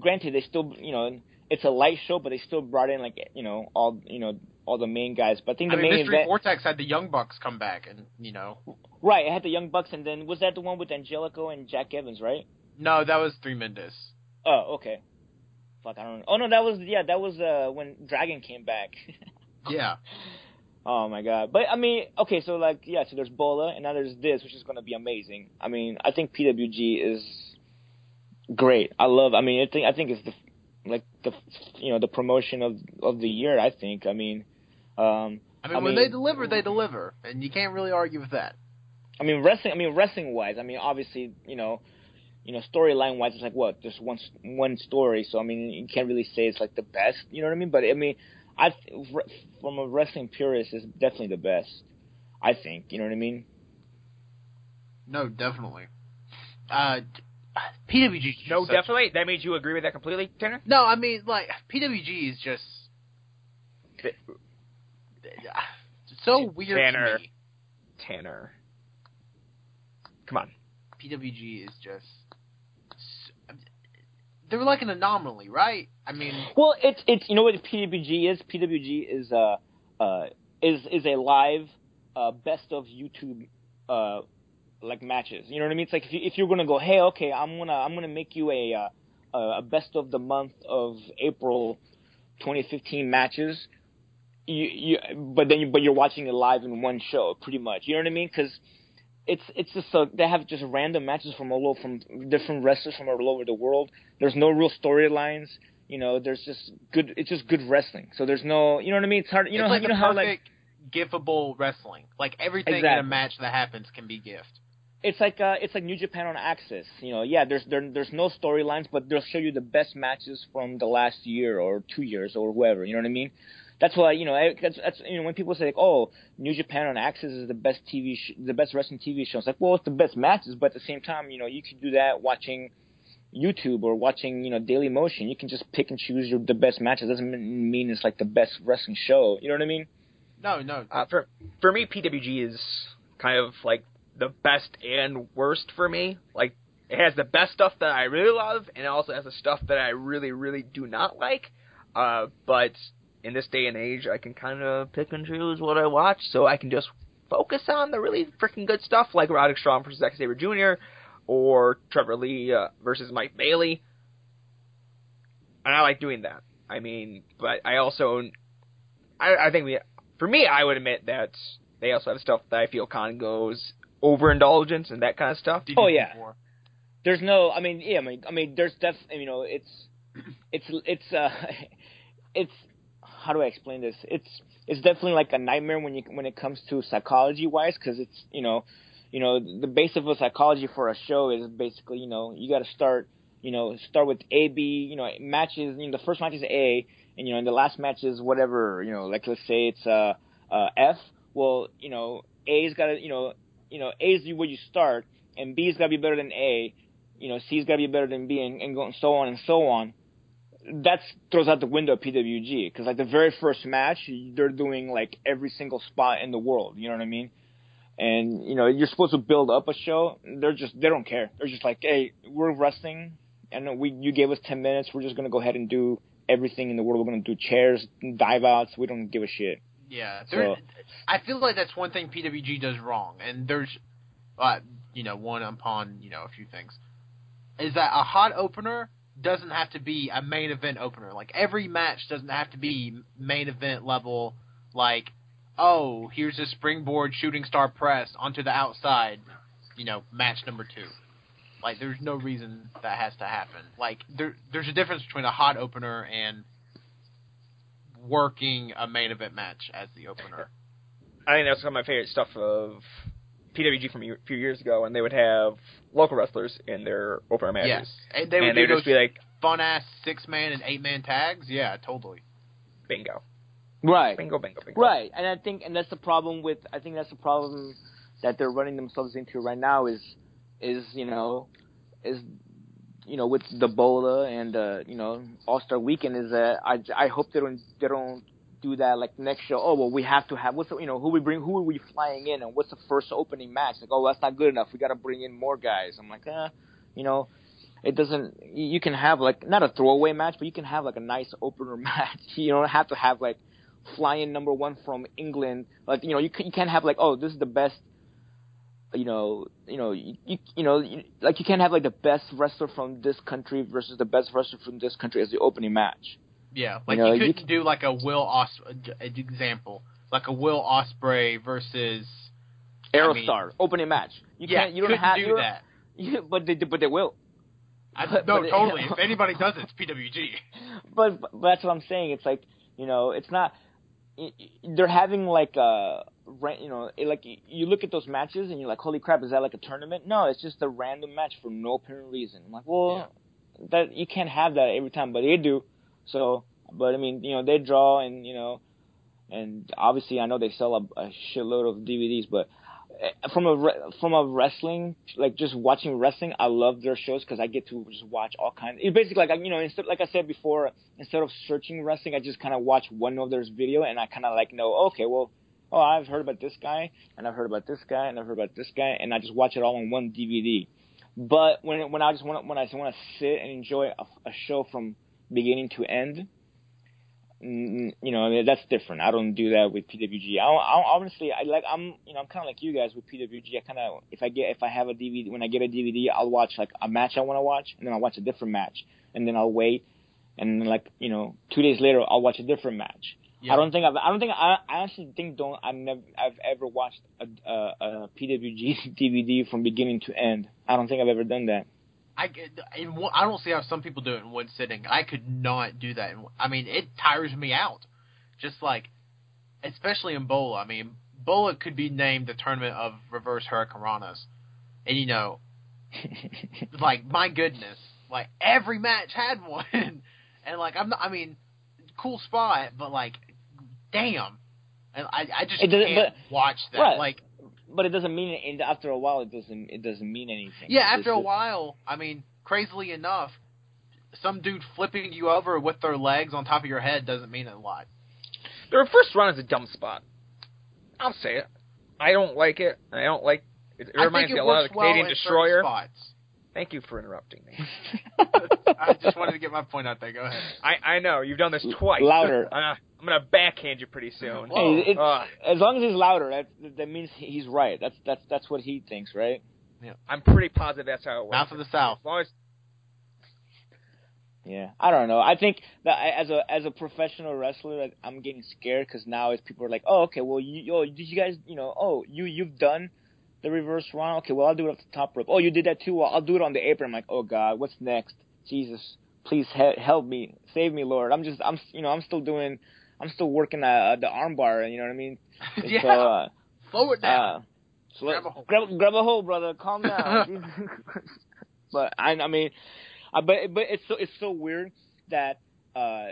granted, they still, you know, it's a light show, but they still brought in like, you know, all, you know, all the main guys. But I think I the mean, main Mystery event, Vortex had the Young Bucks come back, and you know, right? It had the Young Bucks, and then was that the one with Angelico and Jack Evans, right? no, that was Threemendous. Oh, okay. Fuck, I don't know. Oh no, that was yeah, that was uh when Dragon came back. *laughs* Yeah. oh my god. But I mean, okay, so like yeah, so there's Bola, and now there's this, which is gonna be amazing. I mean, I think PWG is great. I love. I mean, I think I think it's the like the you know the promotion of of the year. I think. I mean, um, I mean, I when mean- they deliver, they deliver, and you can't really argue with that. I mean wrestling. I mean wrestling wise. I mean obviously you know. You know, storyline wise, it's like what? There's one one story, so I mean, you can't really say it's like the best. You know what I mean? But I mean, I from a wrestling purist, it's definitely the best. I think. You know what I mean? No, definitely. Uh, PWG. No, such- definitely. That means you agree with that completely, Tanner. No, I mean, like PWG is just so weird Tanner. Tanner. Come on. PWG is just they're like an anomaly, right? I mean, Well, it's it's you know what PWG is. PWG is uh uh is is a live uh best of YouTube uh like matches. You know what I mean? It's like if you if you're gonna go, hey, okay, I'm gonna I'm gonna make you a uh, a best of the month of April 2015 matches. You you but then you, but you're watching it live in one show, pretty much. You know what I mean? Because it's it's just so they have just random matches from all over from different wrestlers from all over the world. There's no real storylines. you know, there's just good. It's just good wrestling. So there's no, you know what I mean? It's hard. You know, like you know how like gifable wrestling. Like everything in a match that happens can be gift. it's like uh, it's like New Japan on AXS. You know, yeah, there's there, there's no storylines, but they'll show you the best matches from the last year or two years or whoever. You know what I mean? That's why you know I- that's, that's you know when people say like, oh, New Japan on AXS is the best TV, sh- the best wrestling TV show. It's like, well, it's the best matches, but at the same time, you know, you can do that watching YouTube or watching you know Daily Motion. You can just pick and choose your the best matches. Doesn't mean mean it's like the best wrestling show. You know what I mean? No, no. Uh, for for me, PWG is kind of like the best and worst for me. Like it has the best stuff that I really love, and it also has the stuff that I really, really do not like. Uh, but in this day and age, I can kind of pick and choose what I watch, so I can just focus on the really freaking good stuff, like Roderick Strong versus Zack Sabre Jr. or Trevor Lee uh, versus Mike Bailey. And I like doing that. I mean, but I also, I, I think we, for me, I would admit that they also have stuff that I feel kind of goes overindulgence and that kind of stuff. Oh, yeah. four. there's no i mean yeah i mean i mean there's definitely, you know it's it's it's uh *laughs* it's how do i explain this it's it's definitely like a nightmare when you when it comes to psychology wise because it's you know you know the base of a psychology for a show is basically you know you got to start you know start with a b you know matches you know the first match is a and you know and the last match is whatever you know like let's say it's uh uh f well you know a's got to you know you know a's where you start and b's got to be better than a you know, C's got to be better than B, and, and so on and so on. That throws out the window PWG because like the very first match, they're doing like every single spot in the world. You know what I mean? And you know, you're supposed to build up a show. They're just they don't care. They're just like, hey, we're wrestling, and we you gave us ten minutes. We're just gonna go ahead and do everything in the world. We're gonna do chairs, dive outs. We don't give a shit. Yeah, So- I feel like that's one thing PWG does wrong, and there's, uh, you know, one upon you know a few things, is that a hot opener doesn't have to be a main event opener. Like every match doesn't have to be main event level. Like, oh, here's a springboard shooting star press onto the outside, you know, match number two. Like, there's no reason that has to happen. Like, there, there's a difference between a hot opener and working a main event match as the opener. I think that's some of my favorite stuff of PWG from a few years ago, and they would have local wrestlers in their opener matches. Yes, and they would and they would just be like, fun ass six man and eight man tags. Yeah, totally. bingo, Right. bingo, bingo, bingo. Right, and I think, and that's the problem with. I think that's the problem that they're running themselves into right now is, is you know, is, you know, with the Bola and uh, you know All Star Weekend is that I I hope they don't they don't do that like next show. Oh well, we have to have what's the, you know who we bring who are we flying in and what's the first opening match? Like oh that's not good enough. We got to bring in more guys. I'm like uh, you know. It doesn't. You can have like not a throwaway match, but you can have like a nice opener *laughs* match. You don't have to have like flying number one from England. Like you know, you you can't have like oh this is the best. You know, you know, you, you, you know, you, like you can't have like the best wrestler from this country versus the best wrestler from this country as the opening match. Yeah, like know, you you couldn't do like a Will Os an example, like a Will Ospreay versus I mean- Aerostar opening match. You yeah. can't. You don't couldn't have do you that. You, *laughs* but they but they will. I, *laughs* But- no, but- totally. *laughs* if anybody does it, it's PWG. but, but that's what I'm saying. It's like you know, it's not. They're having like a, you know, it, like you look at those matches and you're like, holy crap, is that like a tournament? No, it's just a random match for no apparent reason. I'm like, well, that you can't have that every time, but they do. So, but I mean, you know, they draw and you know, and obviously I know they sell a, a shitload of DVDs, but uh, from a from a wrestling like just watching wrestling, I love their shows because I get to just watch all kinds. It's basically like you know, instead like I said before, instead of searching wrestling, I just kind of watch one of their video and I kind of like know okay, well, oh I've heard about this guy and I've heard about this guy and I've heard about this guy and I just watch it all on one DVD. But when when I just want when I just want to sit and enjoy a, a show from beginning to end, you know that's different. I don't do that with PWG. I, I honestly I like I'm you know I'm kind of like you guys with PWG. I kind of if I get if I have a DVD when I get a DVD I'll watch like a match I want to watch and then I'll watch a different match and then I'll wait and then like you know two days later I'll watch a different match. I don't think I've I don't think I I actually think don't I've never I've ever watched a, a, a PWG DVD *laughs* from beginning to end. I don't think I've ever done that. I in one, I don't see how some people do it in one sitting. I could not do that. In, I mean, it tires me out. Just like, especially in Bola. I mean, Bola could be named the tournament of reverse hurricanranas, and you know, *laughs* like my goodness, like every match had one, *laughs* and like I'm not. I mean, cool spot, but like, damn, and I I just It can't but- watch that. Right. Like, But it doesn't mean and after a while it doesn't it doesn't mean anything. Yeah, It's after a while, I mean, crazily enough, some dude flipping you over with their legs on top of your head doesn't mean a lot. The first run is a dumb spot. I'll say it. I don't like it. I don't like. It, it reminds think me a lot of works the well Canadian in Destroyer. spots. Thank you for interrupting me. *laughs* I just wanted to get my point out there. Go ahead. I I know you've done this twice. Louder. Uh, I'm gonna backhand you pretty soon. Hey, it- Ugh. as long as he's louder, that that means he's right. That's that's that's what he thinks, right? Yeah. I'm pretty positive that's how it works. Mouth of the South. As long as Yeah, I don't know. I think that I- as a as a professional wrestler, I'm getting scared because now as people are like, oh, okay, well, you, oh, did you guys, you know, oh, you you've done the reverse run, okay, well, I'll do it off the top rope. Oh, you did that too. Well, I'll do it on the apron. I'm like, oh God, what's next? Jesus, please he- help me, save me, Lord. I'm just, I'm, you know, I'm still doing, I'm still working uh, the armbar. You know what I mean? *laughs* yeah, So, uh, slow it down. uh, so Grab a hold. grab, grab a hold, brother. Calm *laughs* down. but I, I mean, I, but but it's so it's so weird that uh,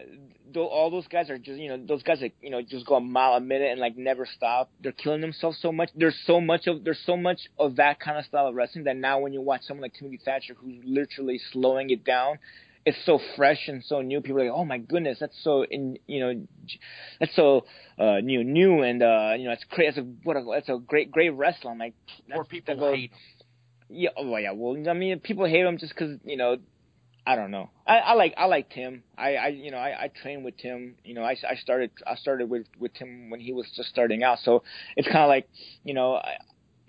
though all those guys are just you know those guys that you know just go a mile a minute and like never stop. They're killing themselves so much. There's so much of there's so much of that kind of style of wrestling that now when you watch someone like Timothy Thatcher who's literally slowing it down. It's so fresh and so new. People are like, "Oh my goodness, that's so in you know, that's so uh, new, new, and uh, you know, it's great. That's a what a that's a great, great wrestler. I'm like, Or people that goes- hate him. yeah, oh yeah. Well, I mean, people hate him just because you know, I don't know. I, I like I like Tim. I, I you know I, I trained with Tim. You know, I, I started I started with with Tim when he was just starting out. So it's kind of like you know. I,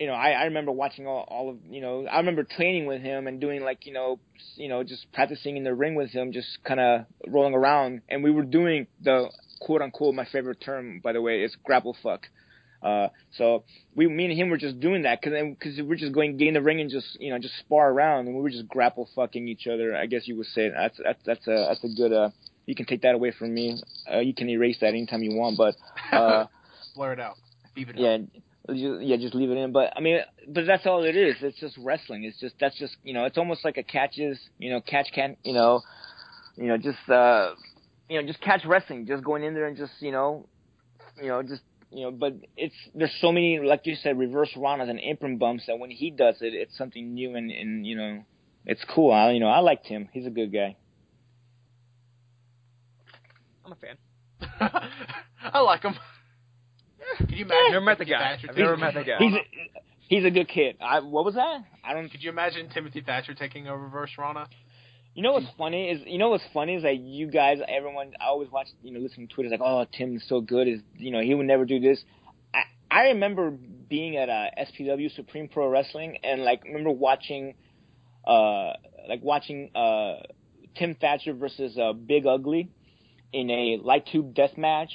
you know, I, I remember watching all, all of, you know, I remember training with him and doing like, you know, you know, just practicing in the ring with him, just kind of rolling around. And we were doing the quote unquote, my favorite term, by the way, is grapple fuck. Uh, so we, me and him were just doing that because because we're just going get in the ring and just you know just spar around and we were just grapple fucking each other. I guess you would say that's that's that's a that's a good uh. You can take that away from me. Uh, you can erase that anytime you want, but uh, *laughs* Blur it out. Leave it yeah, out. yeah, just leave it in. But I mean, but that's all it is. It's just wrestling. It's just that's just you know, it's almost like a catches, you know, catch can, you know, you know, just uh, you know, just catch wrestling. Just going in there and just you know, you know, just you know. But it's there's so many, like you said, reverse ranas and apron bumps that when he does it, it's something new and and you know, it's cool. I you know, I liked him. He's a good guy. I'm a fan. *laughs* I like him. Can you imagine? Never met the Timothy guy. I've never taking met the guy. He's a, he's a good kid. I what was that? I don't. Could you imagine Timothy Thatcher taking over Reverse Rana? You know what's funny is you know what's funny is that you guys, everyone, I always watch, you know, listen to Twitter, like, oh, Tim's so good, is you know, he would never do this. I I remember being at uh, SPW Supreme Pro Wrestling and like remember watching, uh, like watching uh, Tim Thatcher versus uh, Big Ugly in a light tube death match,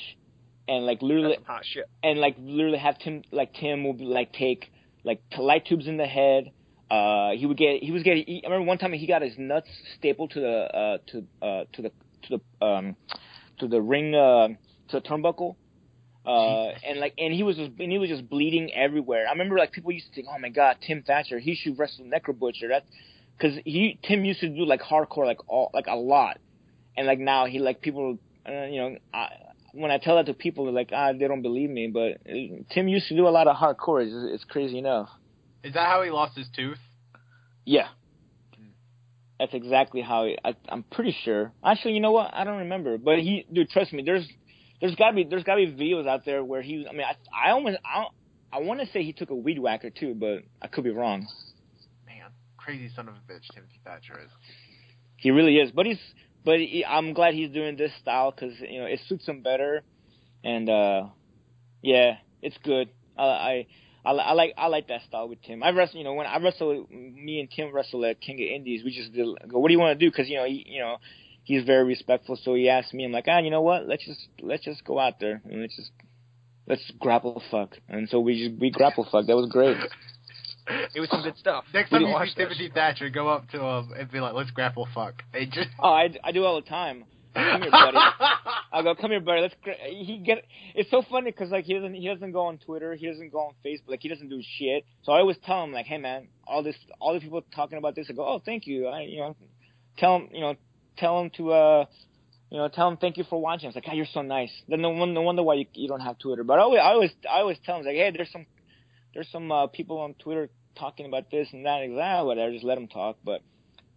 and like literally That's hot shit. and like literally have Tim like Tim would like take like light tubes in the head. Uh, he would get he was getting. He, I remember one time he got his nuts stapled to the uh to uh to the to the um to the ring uh to the turnbuckle. Uh, and like, and he was just, and he was just bleeding everywhere. I remember like people used to think, oh my god, Tim Thatcher, he should wrestle Necro Butcher. That, cause he, Tim used to do like hardcore, like all, like a lot. And like now he like people, uh, you know, I, when I tell that to people, they're like, ah, they don't believe me. But uh, Tim used to do a lot of hardcore. It's, it's crazy enough. Is that how he lost his tooth? Yeah. That's exactly how he, I, I'm pretty sure. Actually, you know what? I don't remember. But he, dude, trust me. There's, there's gotta be, there's gotta be videos out there where he. I mean, I, I almost, I, I want to say he took a weed whacker too, but I could be wrong. Man, crazy son of a bitch Timothy Thatcher is. He really is. But he's, but he, I'm glad he's doing this style because you know it suits him better, and uh, yeah, it's good. I, I, I, li- I like, I like that style with Tim. I wrestle, you know, when I wrestle, me and Tim wrestle at King of Indies. We just did, go, what do you want to do? Because you know, he, you know, he's very respectful. So he asked me, I'm like, ah, you know what? Let's just, let's just go out there and let's just, let's grapple fuck. And so we just, we grapple fuck. That was great. *laughs* It was some good stuff. Next time We you watched see Timothy Thatcher, go up to him and be like, "Let's grapple fuck." It just Oh, I, I do all the time. *laughs* Come here, buddy. I go, come here, buddy. Let's. He get. It's so funny because like he doesn't. He doesn't go on Twitter. He doesn't go on Facebook. Like he doesn't do shit. So I always tell him like, hey man, all this, all the people talking about this. I go, oh, thank you. I, you know, tell him, you know, tell him to, uh, you know, tell him thank you for watching. It's like, God, you're so nice. Then no, no wonder why you, you don't have Twitter. But I always, I always, I always tell him like, hey, there's some, there's some uh, people on Twitter talking about this and that. Exactly, whatever. Just let them talk. But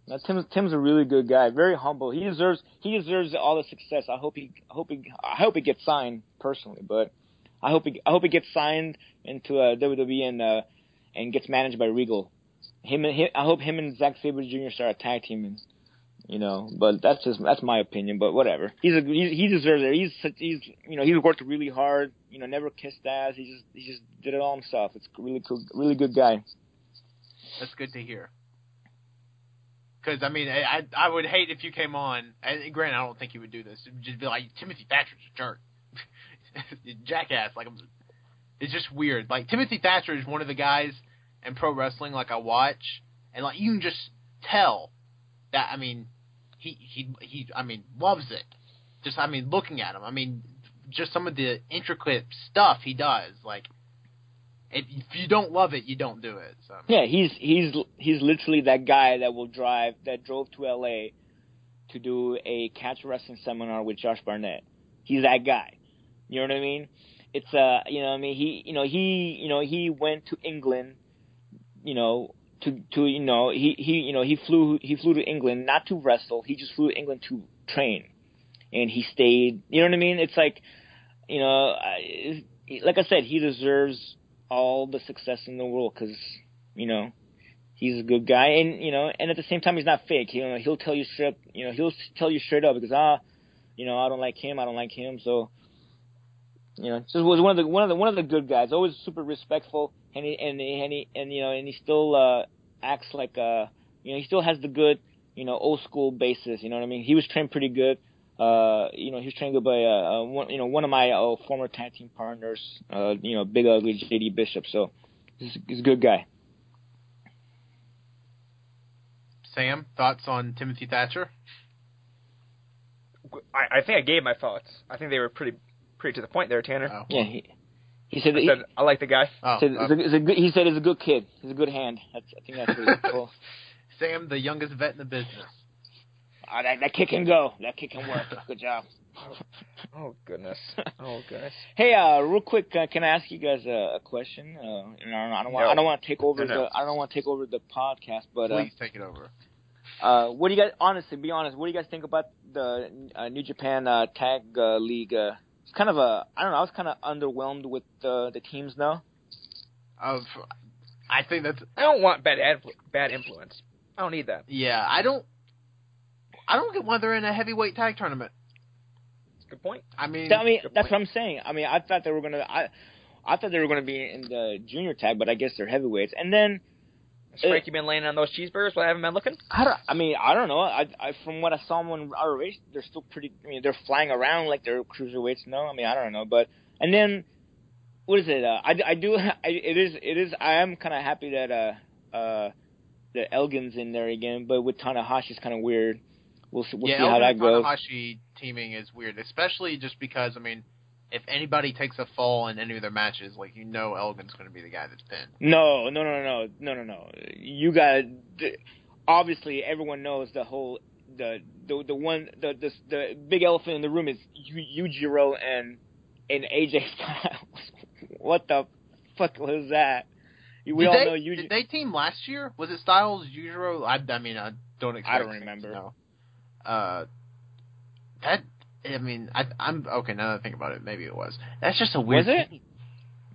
no, Tim's Tim's a really good guy, very humble. He deserves he deserves all the success. I hope he hope he I hope he gets signed personally, but I hope he I hope he gets signed into uh, WWE and uh, and gets managed by Regal. Him and him, I hope him and Zack Sabre Jr. start a tag and you know, but that's just that's my opinion. But whatever, he's a he, he deserves it. He's such, he's you know he's worked really hard. You know, never kissed ass. He just he just did it all himself. It's really cool, really good guy. That's good to hear. Because I mean, I I would hate if you came on. And granted, I don't think you would do this. Just be like Timothy Thatcher's a jerk, *laughs* jackass. Like it's just weird. Like Timothy Thatcher is one of the guys in pro wrestling like I watch, and like you can just tell that. I mean, he he he. I mean, loves it. Just I mean, looking at him. I mean, just some of the intricate stuff he does. Like, if, you don't love it, you don't do it. So Yeah, he's he's he's literally that guy that will drive that drove to LA to do a catch wrestling seminar with Josh Barnett. He's that guy. You know what I mean? It's uh, you know, what I mean, he, you know, he, you know, he went to England, you know, to to you know, he he, you know, he flew he flew to England not to wrestle. He just flew to England to train, and he stayed. You know what I mean? It's like, you know, I, like I said, he deserves all the success in the world because you know he's a good guy. And you know and at the same time he's not fake. You know he'll tell you straight you know he'll tell you straight up because ah you know I don't like him I don't like him. So you know just was one of the one of the one of the good guys. Always super respectful. And he and he, and he and you know and he still uh acts like uh you know he still has the good you know old school basis. You know what I mean? He was trained pretty good uh, you know, he was trained by uh, uh, one, you know, one of my uh, former tag team partners, uh, you know, Big Ugly JD Bishop. So he's, he's a good guy. Sam, thoughts on Timothy Thatcher? I, I think I gave my thoughts. I think they were pretty pretty to the point there, Tanner. Oh. Yeah, he, he said that I he, said I like the guy. Oh, said uh, it's a, it's a good, he said he's a good kid. He's a good hand. That's, I think that's really cool. *laughs* Sam, the youngest vet in the business. Ah, that, that kick can go. That kick can work. Good job. *laughs* Oh goodness. Oh goodness. *laughs* Hey, uh, real quick, uh, can I ask you guys a, a question? Uh, you know, I don't want, No. I don't want to take over No, *laughs* no. the, I don't want to take over the podcast, but uh, Please take it over. Uh, what do you guys honestly be honest? What do you guys think about the uh, New Japan uh, Tag uh, League? Uh, it's kind of a I don't know. I was kind of underwhelmed with uh, the teams now. Of, I think that's I don't want bad ad- bad influence. I don't need that. yeah. I don't. I don't get why they're in a heavyweight tag tournament. That's a good point. I mean, I mean, that's point. what I'm saying. I mean, I thought they were gonna I I thought they were gonna be in the junior tag, but I guess they're heavyweights. And then Has Frankie been laying on those cheeseburgers while I haven't been looking? I don't. I mean, I don't know. I, I from what I saw them on our race, they're still pretty. I mean, they're flying around like they're cruiserweights. No, I mean, I don't know. But and then what is it? Uh, I, I do. *laughs* I, it is. It is. I am kind of happy that uh uh that Elgin's in there again. But with Tanahashi, it's kind of weird. We'll see, we'll yeah, see how that goes. Tanahashi teaming is weird, especially just because I mean, if anybody takes a fall in any of their matches, like you know, Elgin's going to be the guy that's pinned. No, no, no, no, no, no, no. You got obviously everyone knows the whole the the the one the the, the big elephant in the room is Yu- Yujiro and and AJ *laughs* Styles. what the fuck was that? We did all they, know Yuji. Did they team last year? Was it Styles, Yujiro? I, I mean, I don't expect. I don't remember. No. Uh, that I mean, I, I'm okay now that I think about it. Maybe it was. That's just a weird. Was it? thing.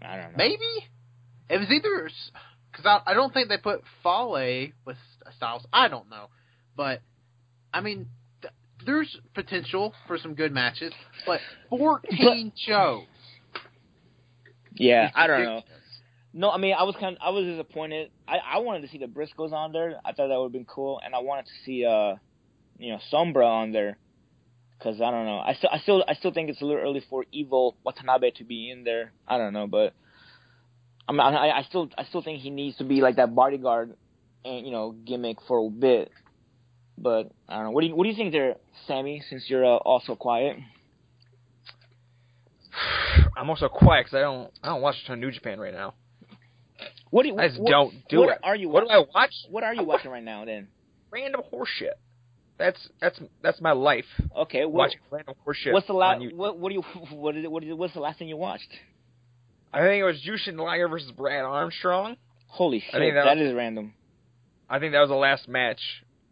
I don't know. Maybe it was either because I, I don't think they put Fale with Styles. I don't know, but I mean, th- there's potential for some good matches, but 14 shows. Yeah, I don't know. No, I mean, I was kind of, I was disappointed. I, I wanted to see the Briscoes on there. I thought that would have been cool, and I wanted to see, uh, you know, Sombra on there, because I don't know. I still, I still, I still think it's a little early for Evil Watanabe to be in there. I don't know, but I'm, I, I still, I still think he needs to be like that bodyguard, and you know, gimmick for a bit. But I don't know. What do you, what do you think there, Sammy? Since you're uh, also quiet. *sighs* I'm also quiet because I don't I don't watch a ton of New Japan right now. What do you? I just what, don't do what it. Are you? What do I watch? What are you watching right now then? Random horseshit. That's that's that's my life. Okay, what, watching random horseshit. what's the last? What what do you? *laughs* What is it? What is it? What's the last thing you watched? I think it was Jushin Liger versus Brad Armstrong. Holy shit, think that that was- is random. I think that was the last match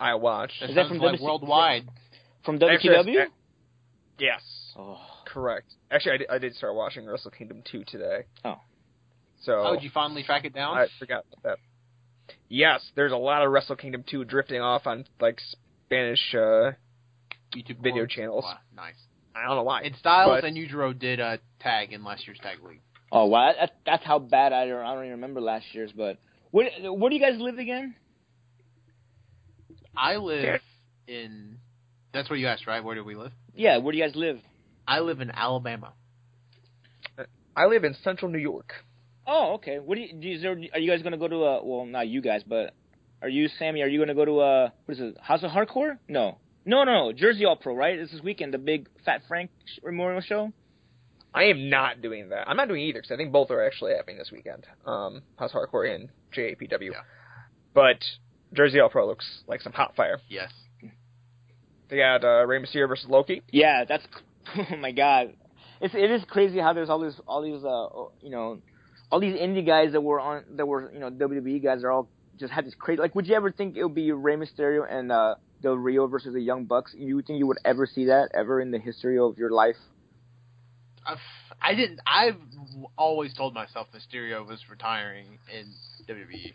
I watched. That Is that from like WC worldwide. From Actually, WCW. that's- Yes, Oh, correct. Actually, I did, I did start watching Wrestle Kingdom 2 today. Oh. So Oh, did you finally track it down? I forgot about that. Yes, there's a lot of Wrestle Kingdom 2 drifting off on like Spanish. uh YouTube video boards? channels. Wow, nice. I don't know why. And Styles But- and Yujiro did a tag in last year's tag league. oh wow, that, that's how bad I don't. I don't even remember last year's. But where where do you guys live again? I live in. That's where you asked, right? Where do we live? Yeah, where do you guys live? I live in Alabama. I live in Central New York. Oh, okay. What do you? do you- Is there, are you guys gonna go to a? Well, not you guys, but are you, Sammy? Are you gonna go to a? What is it? House of Hardcore? No, no, no. Jersey All Pro, right? This is weekend, the big Fat Frank Memorial Show. I am not doing that. I'm not doing either because I think both are actually happening this weekend. Um, House of Hardcore and JAPW. Yeah. But Jersey All Pro looks like some hot fire. Yes. They got uh, Rey Mysterio versus Loki. Yeah, that's. *laughs* Oh my God, it's it is crazy how there's all these all these uh you know all these indie guys that were on that were you know WWE guys are all just had this crazy like would you ever think it would be Rey Mysterio and uh Del Rio versus the Young Bucks? You think you would ever see that ever in the history of your life? I've, I didn't. I've always told myself Mysterio was retiring in WWE.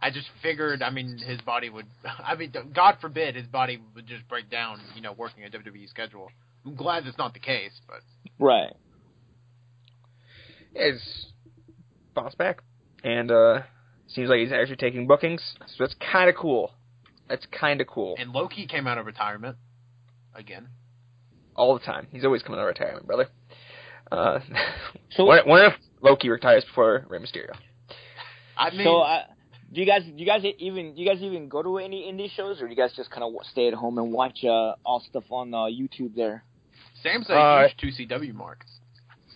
I just figured. I mean, his body would. *laughs* I mean, God forbid his body would just break down. You know, working a WWE schedule. I'm glad that's not the case, but Right. Is bounced back, and uh, seems like he's actually taking bookings. So that's kind of cool. That's kind of cool. and Loki came out of retirement again. All the time. He's always coming out of retirement, brother. Uh, *laughs* So what, what if Loki retires before Rey Mysterio? I mean, so uh, do you guys do you guys even do you guys even go to any indie shows or do you guys just kind of stay at home and watch uh, all stuff on uh, YouTube there? Sam's a uh, huge two CW mark.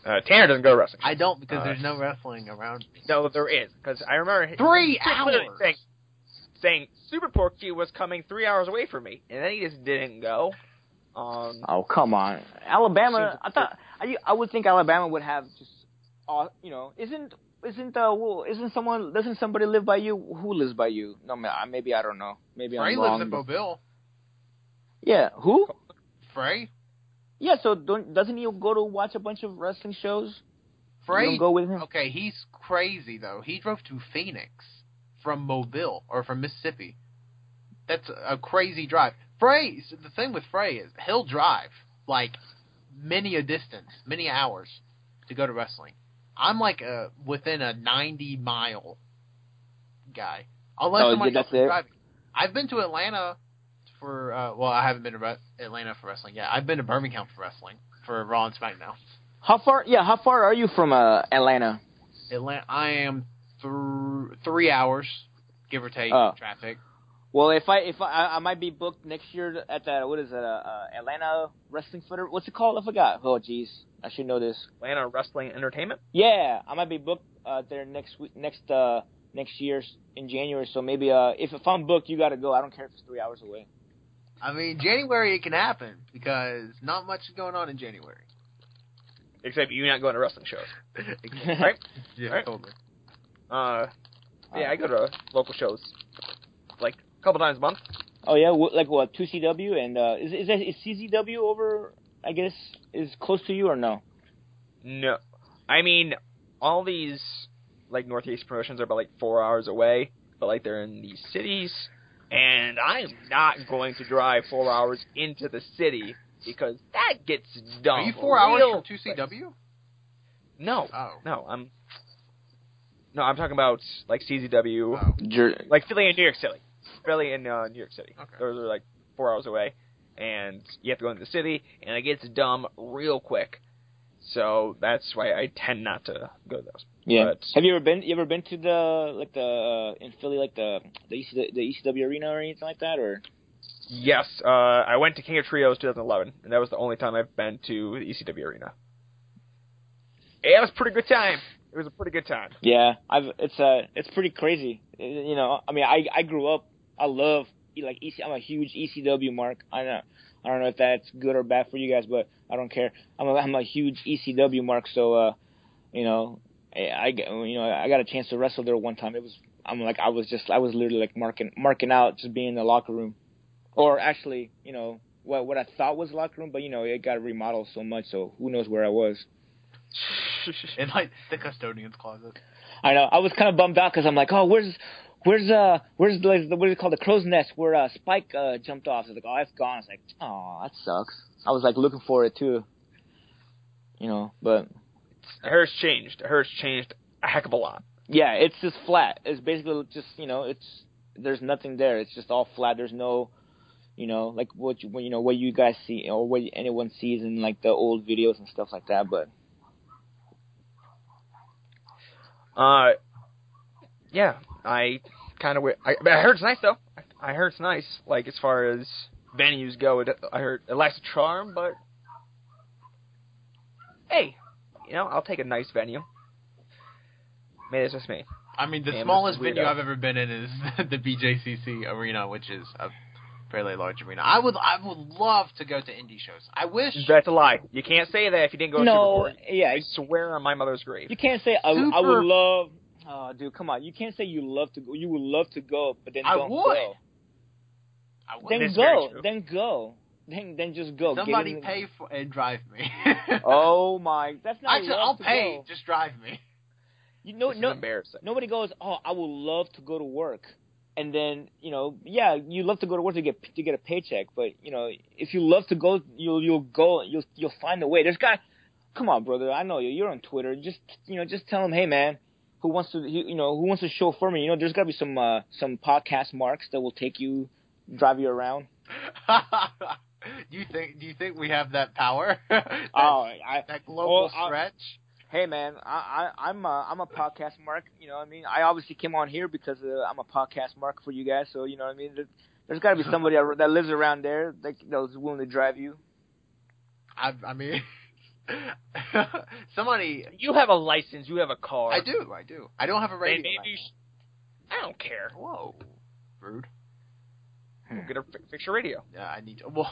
Uh, Tanner doesn't go to wrestling. I don't because Uh, there's no wrestling around. No, there is because I remember Three he was hours. saying, saying Super Porky was coming three hours away from me, and then he just didn't go. Um, Oh come on, Alabama! I thought I, I would think Alabama would have just, uh, you know, isn't isn't uh well, isn't someone doesn't somebody live by you? Who lives by you? No, ma- maybe I don't know. Maybe Frey I'm wrong. Frey lives in but- Mobile. yeah, who? Frey. Yeah, so don't doesn't he go to watch a bunch of wrestling shows? Frey. go with him. Okay, he's crazy though. He drove to Phoenix from Mobile or from Mississippi. That's a crazy drive. Frey. The thing with Frey is he'll drive like many a distance, many hours to go to wrestling. I'm like a within a 90 mile guy. Unless Oh, somebody else is driving. I've been to Atlanta for uh, well, I haven't been to Re- Atlanta for wrestling yet. I've been to Birmingham for wrestling for Raw and SmackDown. How far? Yeah, how far are you from uh, Atlanta? Atlanta. I am th- three hours, give or take, Oh. traffic. Well, if I if I I might be booked next year at that what is it uh, uh Atlanta Wrestling Federation? What's it called? I forgot. Oh, jeez, I should know this. Atlanta Wrestling Entertainment. Yeah, I might be booked uh, there next week, next uh next year in January. So maybe uh if if I'm booked, you got to go. I don't care if it's three hours away. I mean, January it can happen because not much is going on in January. Except you're not going to wrestling shows, *laughs* right? Yeah, Right. totally. Uh, yeah, I go to local shows like a couple times a month. Oh yeah, wh- like what two CW and uh is is that, is CZW over? I guess is close to you or no? No, I mean all these like Northeast promotions are about like four hours away, but like they're in these cities, and I'm not going to drive four hours into the city because that gets dumb. Are you four hours from two. CW? No, Oh. no, I'm no, I'm talking about like CZW, Oh. Jer- like Philly and New York City, Philly and uh, New York City. Okay. Those are like four hours away, and you have to go into the city, and it gets dumb real quick. So that's why I tend not to go to those. Yeah. But- Have you ever been? You ever been to the like the uh, in Philly like the the EC, the ECW arena or anything like that? Or Yes, uh, I went to King of Trios 2011, and that was the only time I've been to the ECW arena. Yeah, it was a pretty good time. It was a pretty good time. yeah, I've it's uh it's pretty crazy. Uh, You know, I mean, I I grew up. I love like EC. I'm a huge ECW mark. I know. I don't know if that's good or bad for you guys, but I don't care. I'm a I'm a huge ECW mark, so uh, you know, I, you know I got a chance to wrestle there one time. It was I'm like I was just I was literally like marking marking out just being in the locker room, or actually you know what what I thought was the locker room, but you know it got remodeled so much, so who knows where I was. *laughs* In like the custodian's closet. I know I was kind of bummed out because I'm like, oh, where's where's uh where's the what is it called the crow's nest where uh, Spike uh, jumped off? I was like, oh, it's gone. I was like, oh, that sucks. I was like looking for it too. You know, but It's changed. Hers changed a heck of a lot. yeah, it's just flat. It's basically just you know, it's there's nothing there. It's just all flat. There's no, you know, like what you, you know what you guys see or what anyone sees in like the old videos and stuff like that. But Uh, yeah, I kind of. I, I heard it's nice though. I, I heard it's nice. Like as far as venues go, it, I heard it lacks a charm, but hey, you know, I'll take a nice venue. Maybe it's just me. I mean, the Damn, smallest venue. I've ever been in is *laughs* the BJCC arena, which is a fairly large arena. I would, I would love to go to indie shows. I wish. That's a lie. You can't say that if you didn't go to no, Superport. yeah, I swear on my mother's grave. You can't say I, I would love. Oh, dude, come on! You can't say you love to go. You would love to go, but then I don't would. go. I would. Then That's very go. true. Then go. Then then just go. Somebody in- pay for and drive me. *laughs* Oh my! That's not. Actually, I'll pay. go. Just drive me. You know, This is no, embarrassing. nobody goes. Oh, I would love to go to work, and then you know, yeah, you love to go to work to get to get a paycheck, but you know, if you love to go, you'll you'll go. You'll you'll find a way. There's guy. Come on, brother. I know you. You're on Twitter. Just you know, just tell him, hey man, who wants to you you know who wants to show for me? You know, there's got to be some uh, some podcast marks that will take you, drive you around. *laughs* do you think? Do you think we have that power? *laughs* that, Oh, I that global well, I- stretch. hey man, I, I I'm a I'm a podcast mark. You know what I mean? I obviously came on here because uh, I'm a podcast mark for you guys. So you know what I mean? There, there's got to be *laughs* somebody that that lives around there that that's willing to drive you. I, I mean, *laughs* somebody. You have a license. You have a car. I do. I do. I don't have a radio. maybe you sh- I don't care. Whoa, rude. We'll get a fix your radio. Yeah, I need to. Well,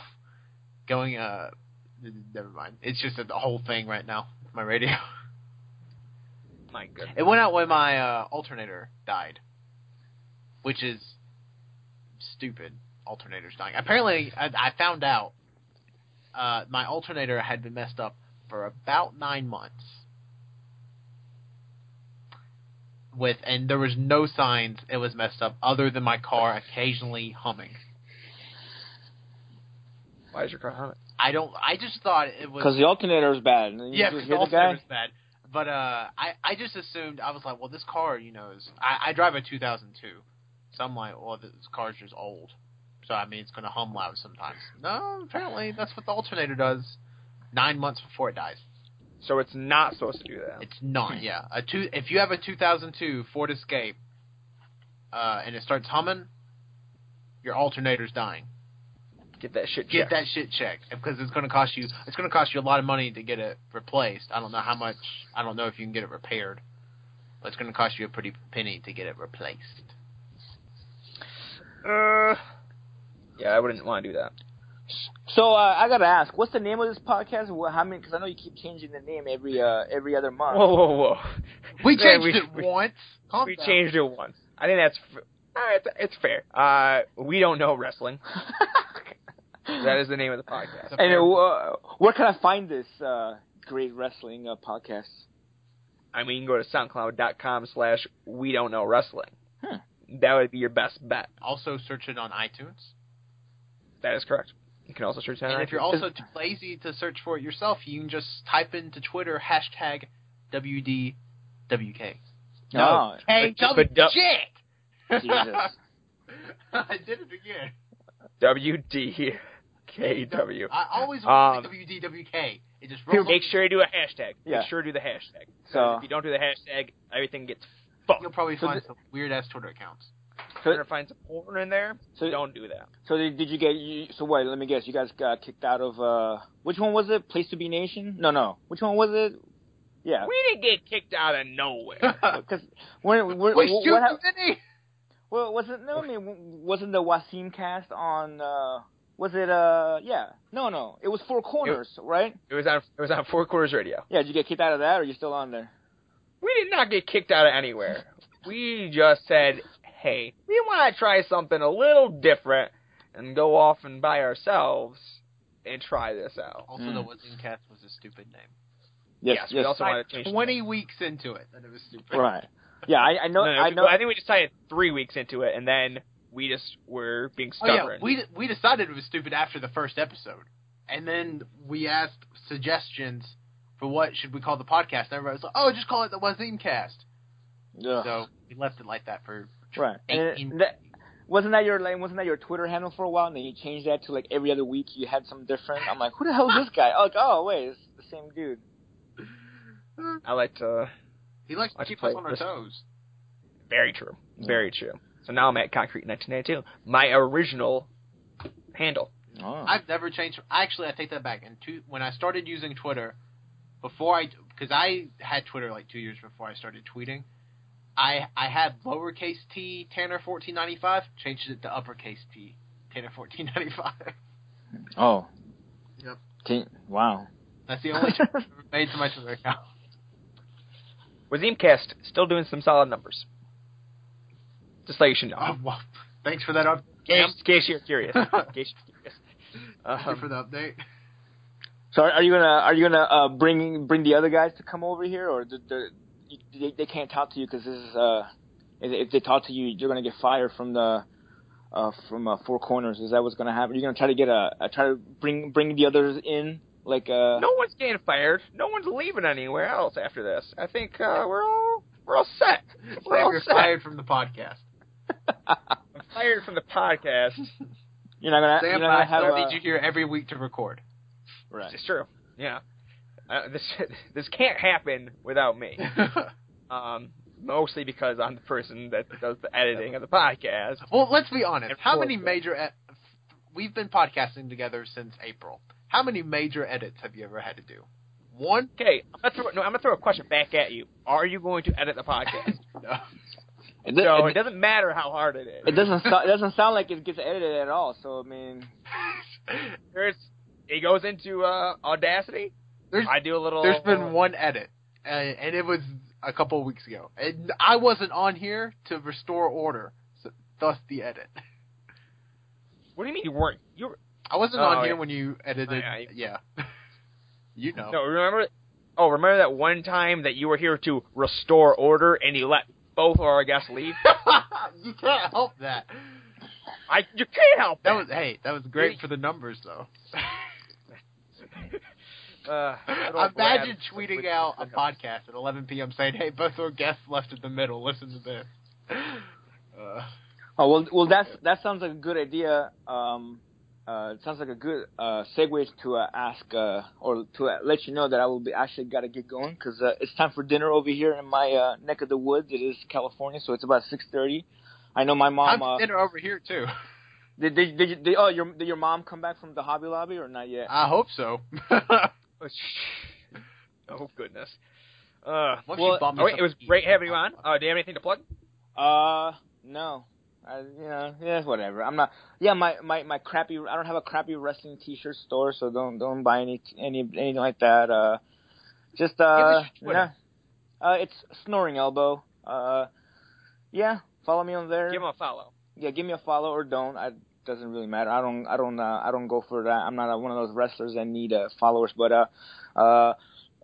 going. Uh, never mind. It's just a, the whole thing right now. My radio. *laughs* My goodness. It went out when my uh, alternator died, which is stupid. Alternators dying. Apparently, I, I found out uh, my alternator had been messed up for about nine months. With and there was no signs it was messed up other than my car occasionally humming. Why is your car humming? I don't. I just thought it was Because the alternator is bad. You yeah, just because the the guy. alternator's bad. But uh, I I just assumed I was like, well, this car, you know, is I, I drive a 2002, so I'm like, well, this car's just old, so I mean, it's gonna hum loud sometimes. No, apparently that's what the alternator does. Nine months before it dies. So it's not supposed to do that. It's not. Yeah, a two. If you have a 2002 Ford Escape, uh, and it starts humming, your alternator's dying. Get that shit Get checked. that shit checked because it's going to cost you. It's going to cost you a lot of money to get it replaced. I don't know how much. I don't know if you can get it repaired, but it's going to cost you a pretty penny to get it replaced. Uh, yeah, I wouldn't want to do that. So uh, I gotta ask, what's the name of this podcast? What, how many? Because I know you keep changing the name every uh, every other month. Whoa, whoa, whoa. We Yeah, changed we- it we- once. Calm we down. changed it once. I think that's f- uh, it's, it's fair. Uh, we don't know wrestling. *laughs* That is the name of the podcast. It's and fair- uh, where can I find this uh, great wrestling uh, podcast? I mean, you can go to SoundCloud.com slash We Don't Know Wrestling. Hmm. That would be your best bet. also search it on iTunes. That is correct. You can also search that. And on if you're also too lazy to search for it yourself, you can just type into Twitter hashtag WDWK. No, Hey, but- W but du- shit! Jesus. *laughs* I did it again. WDKW. I always Um, want to WDWK. It just rolls Make sure you do a hashtag. Yeah. Make sure to do the hashtag. So- if you don't do the hashtag, everything gets fucked. You'll probably So find the- some weird ass Twitter accounts. You're So, gonna find some porn in there. so, don't do that. so did, did you get? You, so what? Let me guess. You guys got kicked out of uh, which one was it? Place to be Nation? No, no. Which one was it? Yeah. We didn't get kicked out of nowhere. *laughs* *laughs* Because when, when, Wait, what, shoot, what hap- Vinny! well, wasn't no, I mean, wasn't the Wasim cast on? uh Was it? uh Yeah. No, no. It was Four Corners, right? it was on it was on Four corners Radio. Yeah. Did you get kicked out of that, or are you still on there? We did not get kicked out of anywhere. We just said, hey, we want to try something a little different and go off and by ourselves and try this out. Also, Mm. the Wazim Cast was a stupid name. Yes, we also Like wanted to change. the Twenty name. weeks into it, that it was stupid. Right. Yeah, I, I know. No, no, I know. I think we decided three weeks into it, and then we just were being stubborn. Oh yeah, we we decided it was stupid after the first episode, and then we asked suggestions for what should we call the podcast. And everybody was like, "Oh, just call it the Wazim Cast." Ugh. So we left it like that for Right. And 18 that, wasn't that your like, wasn't that your Twitter handle for a while? And then you changed that to like every other week you had some different. I'm like, who the hell is this guy? Oh, like, oh wait, it's the same dude. I like to. He likes to keep play us on our this. toes. Very true. Very true. So now I'm at Concrete 1992. My original handle. Oh. I've never changed. Actually, I take that back. And two, when I started using Twitter, before I, because I had Twitter like two years before I started tweeting, I I had lowercase t Tanner fourteen ninety five, changed it to uppercase t Tanner fourteen ninety five. oh. Yep. Can, wow. That's the only change I've made to my Twitter account. Wazimcast still doing some solid numbers. Just so you should know. Oh, well, thanks for that up. in, case, case you're curious. *laughs* In case you're curious. Thank you Um, for the update. So are you gonna are you gonna uh, bring bring the other guys to come over here, or the, the, they they can't talk to you because this is uh if, if they talk to you you're gonna get fired from the uh from uh, four corners. Is that what's gonna happen? You're gonna try to get a, a try to bring bring the others in like uh no one's getting fired. No one's leaving anywhere else after this. I think uh, we're all we're all set. We're all set. fired from the podcast. I'm fired from the podcast. You're not gonna Sam, you're not I gonna have still a, need you here every week to record. right. It's true. Yeah. Uh, this *laughs* this can't happen without me. *laughs* Um, mostly because I'm the person that does the editing of the podcast. Well, let's be honest. And How many major? E- we've been podcasting together since April. How many major edits have you ever had to do? One. Okay, I'm gonna throw, no, I'm gonna throw a question back at you. Are you going to edit the podcast? *laughs* No. It, do- no, it, it doesn't matter how hard it is. it doesn't so, it doesn't sound like it gets edited at all. So I mean, *laughs* There's it goes into uh, Audacity. There's I do a little. there's been one edit, uh, and it was a couple of weeks ago. And I wasn't on here to restore order, so, thus the edit. *laughs* What do you mean you weren't? You were, I wasn't Oh, on here yeah. when you edited. Oh, yeah. yeah. *laughs* you know. no. Remember? Oh, remember that one time that you were here to restore order and you let both of our guests leave? *laughs* you can't help that. I you can't help That was hey, that was great for the numbers though. *laughs* Uh, Imagine Brad. tweeting out a podcast at 11 p.m. saying, "Hey, both our guests left in the middle. Listen to this." *laughs* Uh, oh well, well that's that sounds like a good idea. Um, uh, it sounds like a good uh, segue to uh, ask uh, or to uh, let you know that I will be actually got to get going because uh, it's time for dinner over here in my uh, neck of the woods. It is California, so it's about six thirty. I know my mom. I'm Uh, dinner over here too. *laughs* did, did, did, you- did, oh, your did your mom come back from the Hobby Lobby or not yet? I hope so. *laughs* Oh goodness. Uh, Well, you bump me oh, wait, it was great having you on. Uh, do you have anything to plug? Uh, no. I, you know, yeah, whatever. I'm not. Yeah, my, my, my crappy. I don't have a crappy wrestling T-shirt store, so don't don't buy any any anything like that. Uh, just uh, Give us your nah. Twitter. uh, it's snoring elbow. Uh, yeah, follow me on there. Give him a follow. yeah, give me a follow or don't. I doesn't really matter. I don't I don't uh, I don't go for that. I'm not uh, one of those wrestlers that need uh, followers, but uh, uh,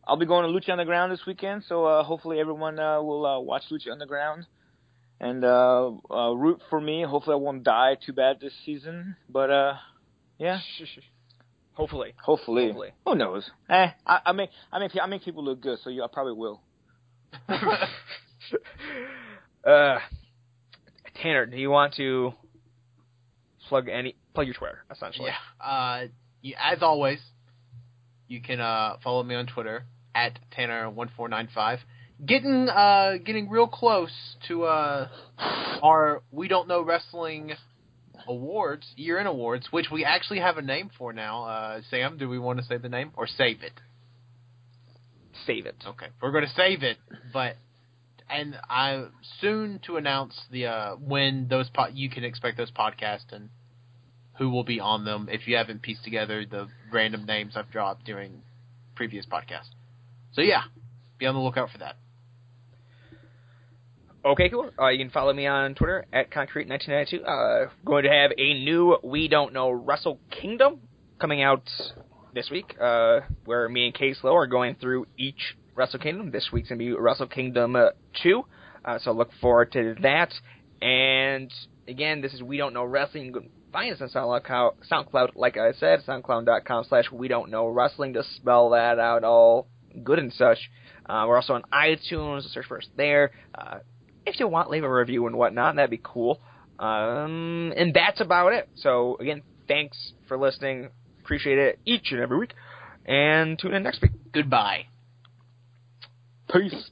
I'll be going to Lucha Underground this weekend, so uh, hopefully everyone uh, will uh, watch Lucha Underground and uh, uh, root for me. Hopefully I won't die too bad this season, but uh, yeah, Hopefully. hopefully. Hopefully. Who knows? Eh, I, I make I make I make people look good, so you, I probably will. *laughs* uh, Tanner, do you want to plug any plug your Twitter essentially? Yeah. Uh, you, as always, You can uh, follow me on Twitter at Tanner1495. Getting uh, getting real close to uh, our We Don't Know Wrestling awards, year in awards, which we actually have a name for now. Uh, Sam, do we want to say the name or save it? Save it. Okay, we're going to save it, but and I soon to announce the uh, when those po- you can expect those podcasts and who will be on them. If you haven't pieced together the random names I've dropped during previous podcasts, so yeah, be on the lookout for that. Okay, cool. Uh, you can follow me on Twitter at Concrete1992. Uh, going to have a new We Don't Know Wrestle Kingdom coming out this week, uh, where me and Case Low are going through each Wrestle Kingdom. This week's going to be Wrestle Kingdom uh, 2, uh, so look forward to that. And again, this is We Don't Know Wrestling. You can find us on SoundCloud, SoundCloud like I said, soundcloud.com slash We Don't Know Wrestling to spell that out all good and such. Uh, we're also on iTunes, search for us there. If you want, leave a review and whatnot. That'd be cool. Um, and that's about it. So again, thanks for listening. Appreciate it each and every week. And tune in next week. Goodbye. Peace.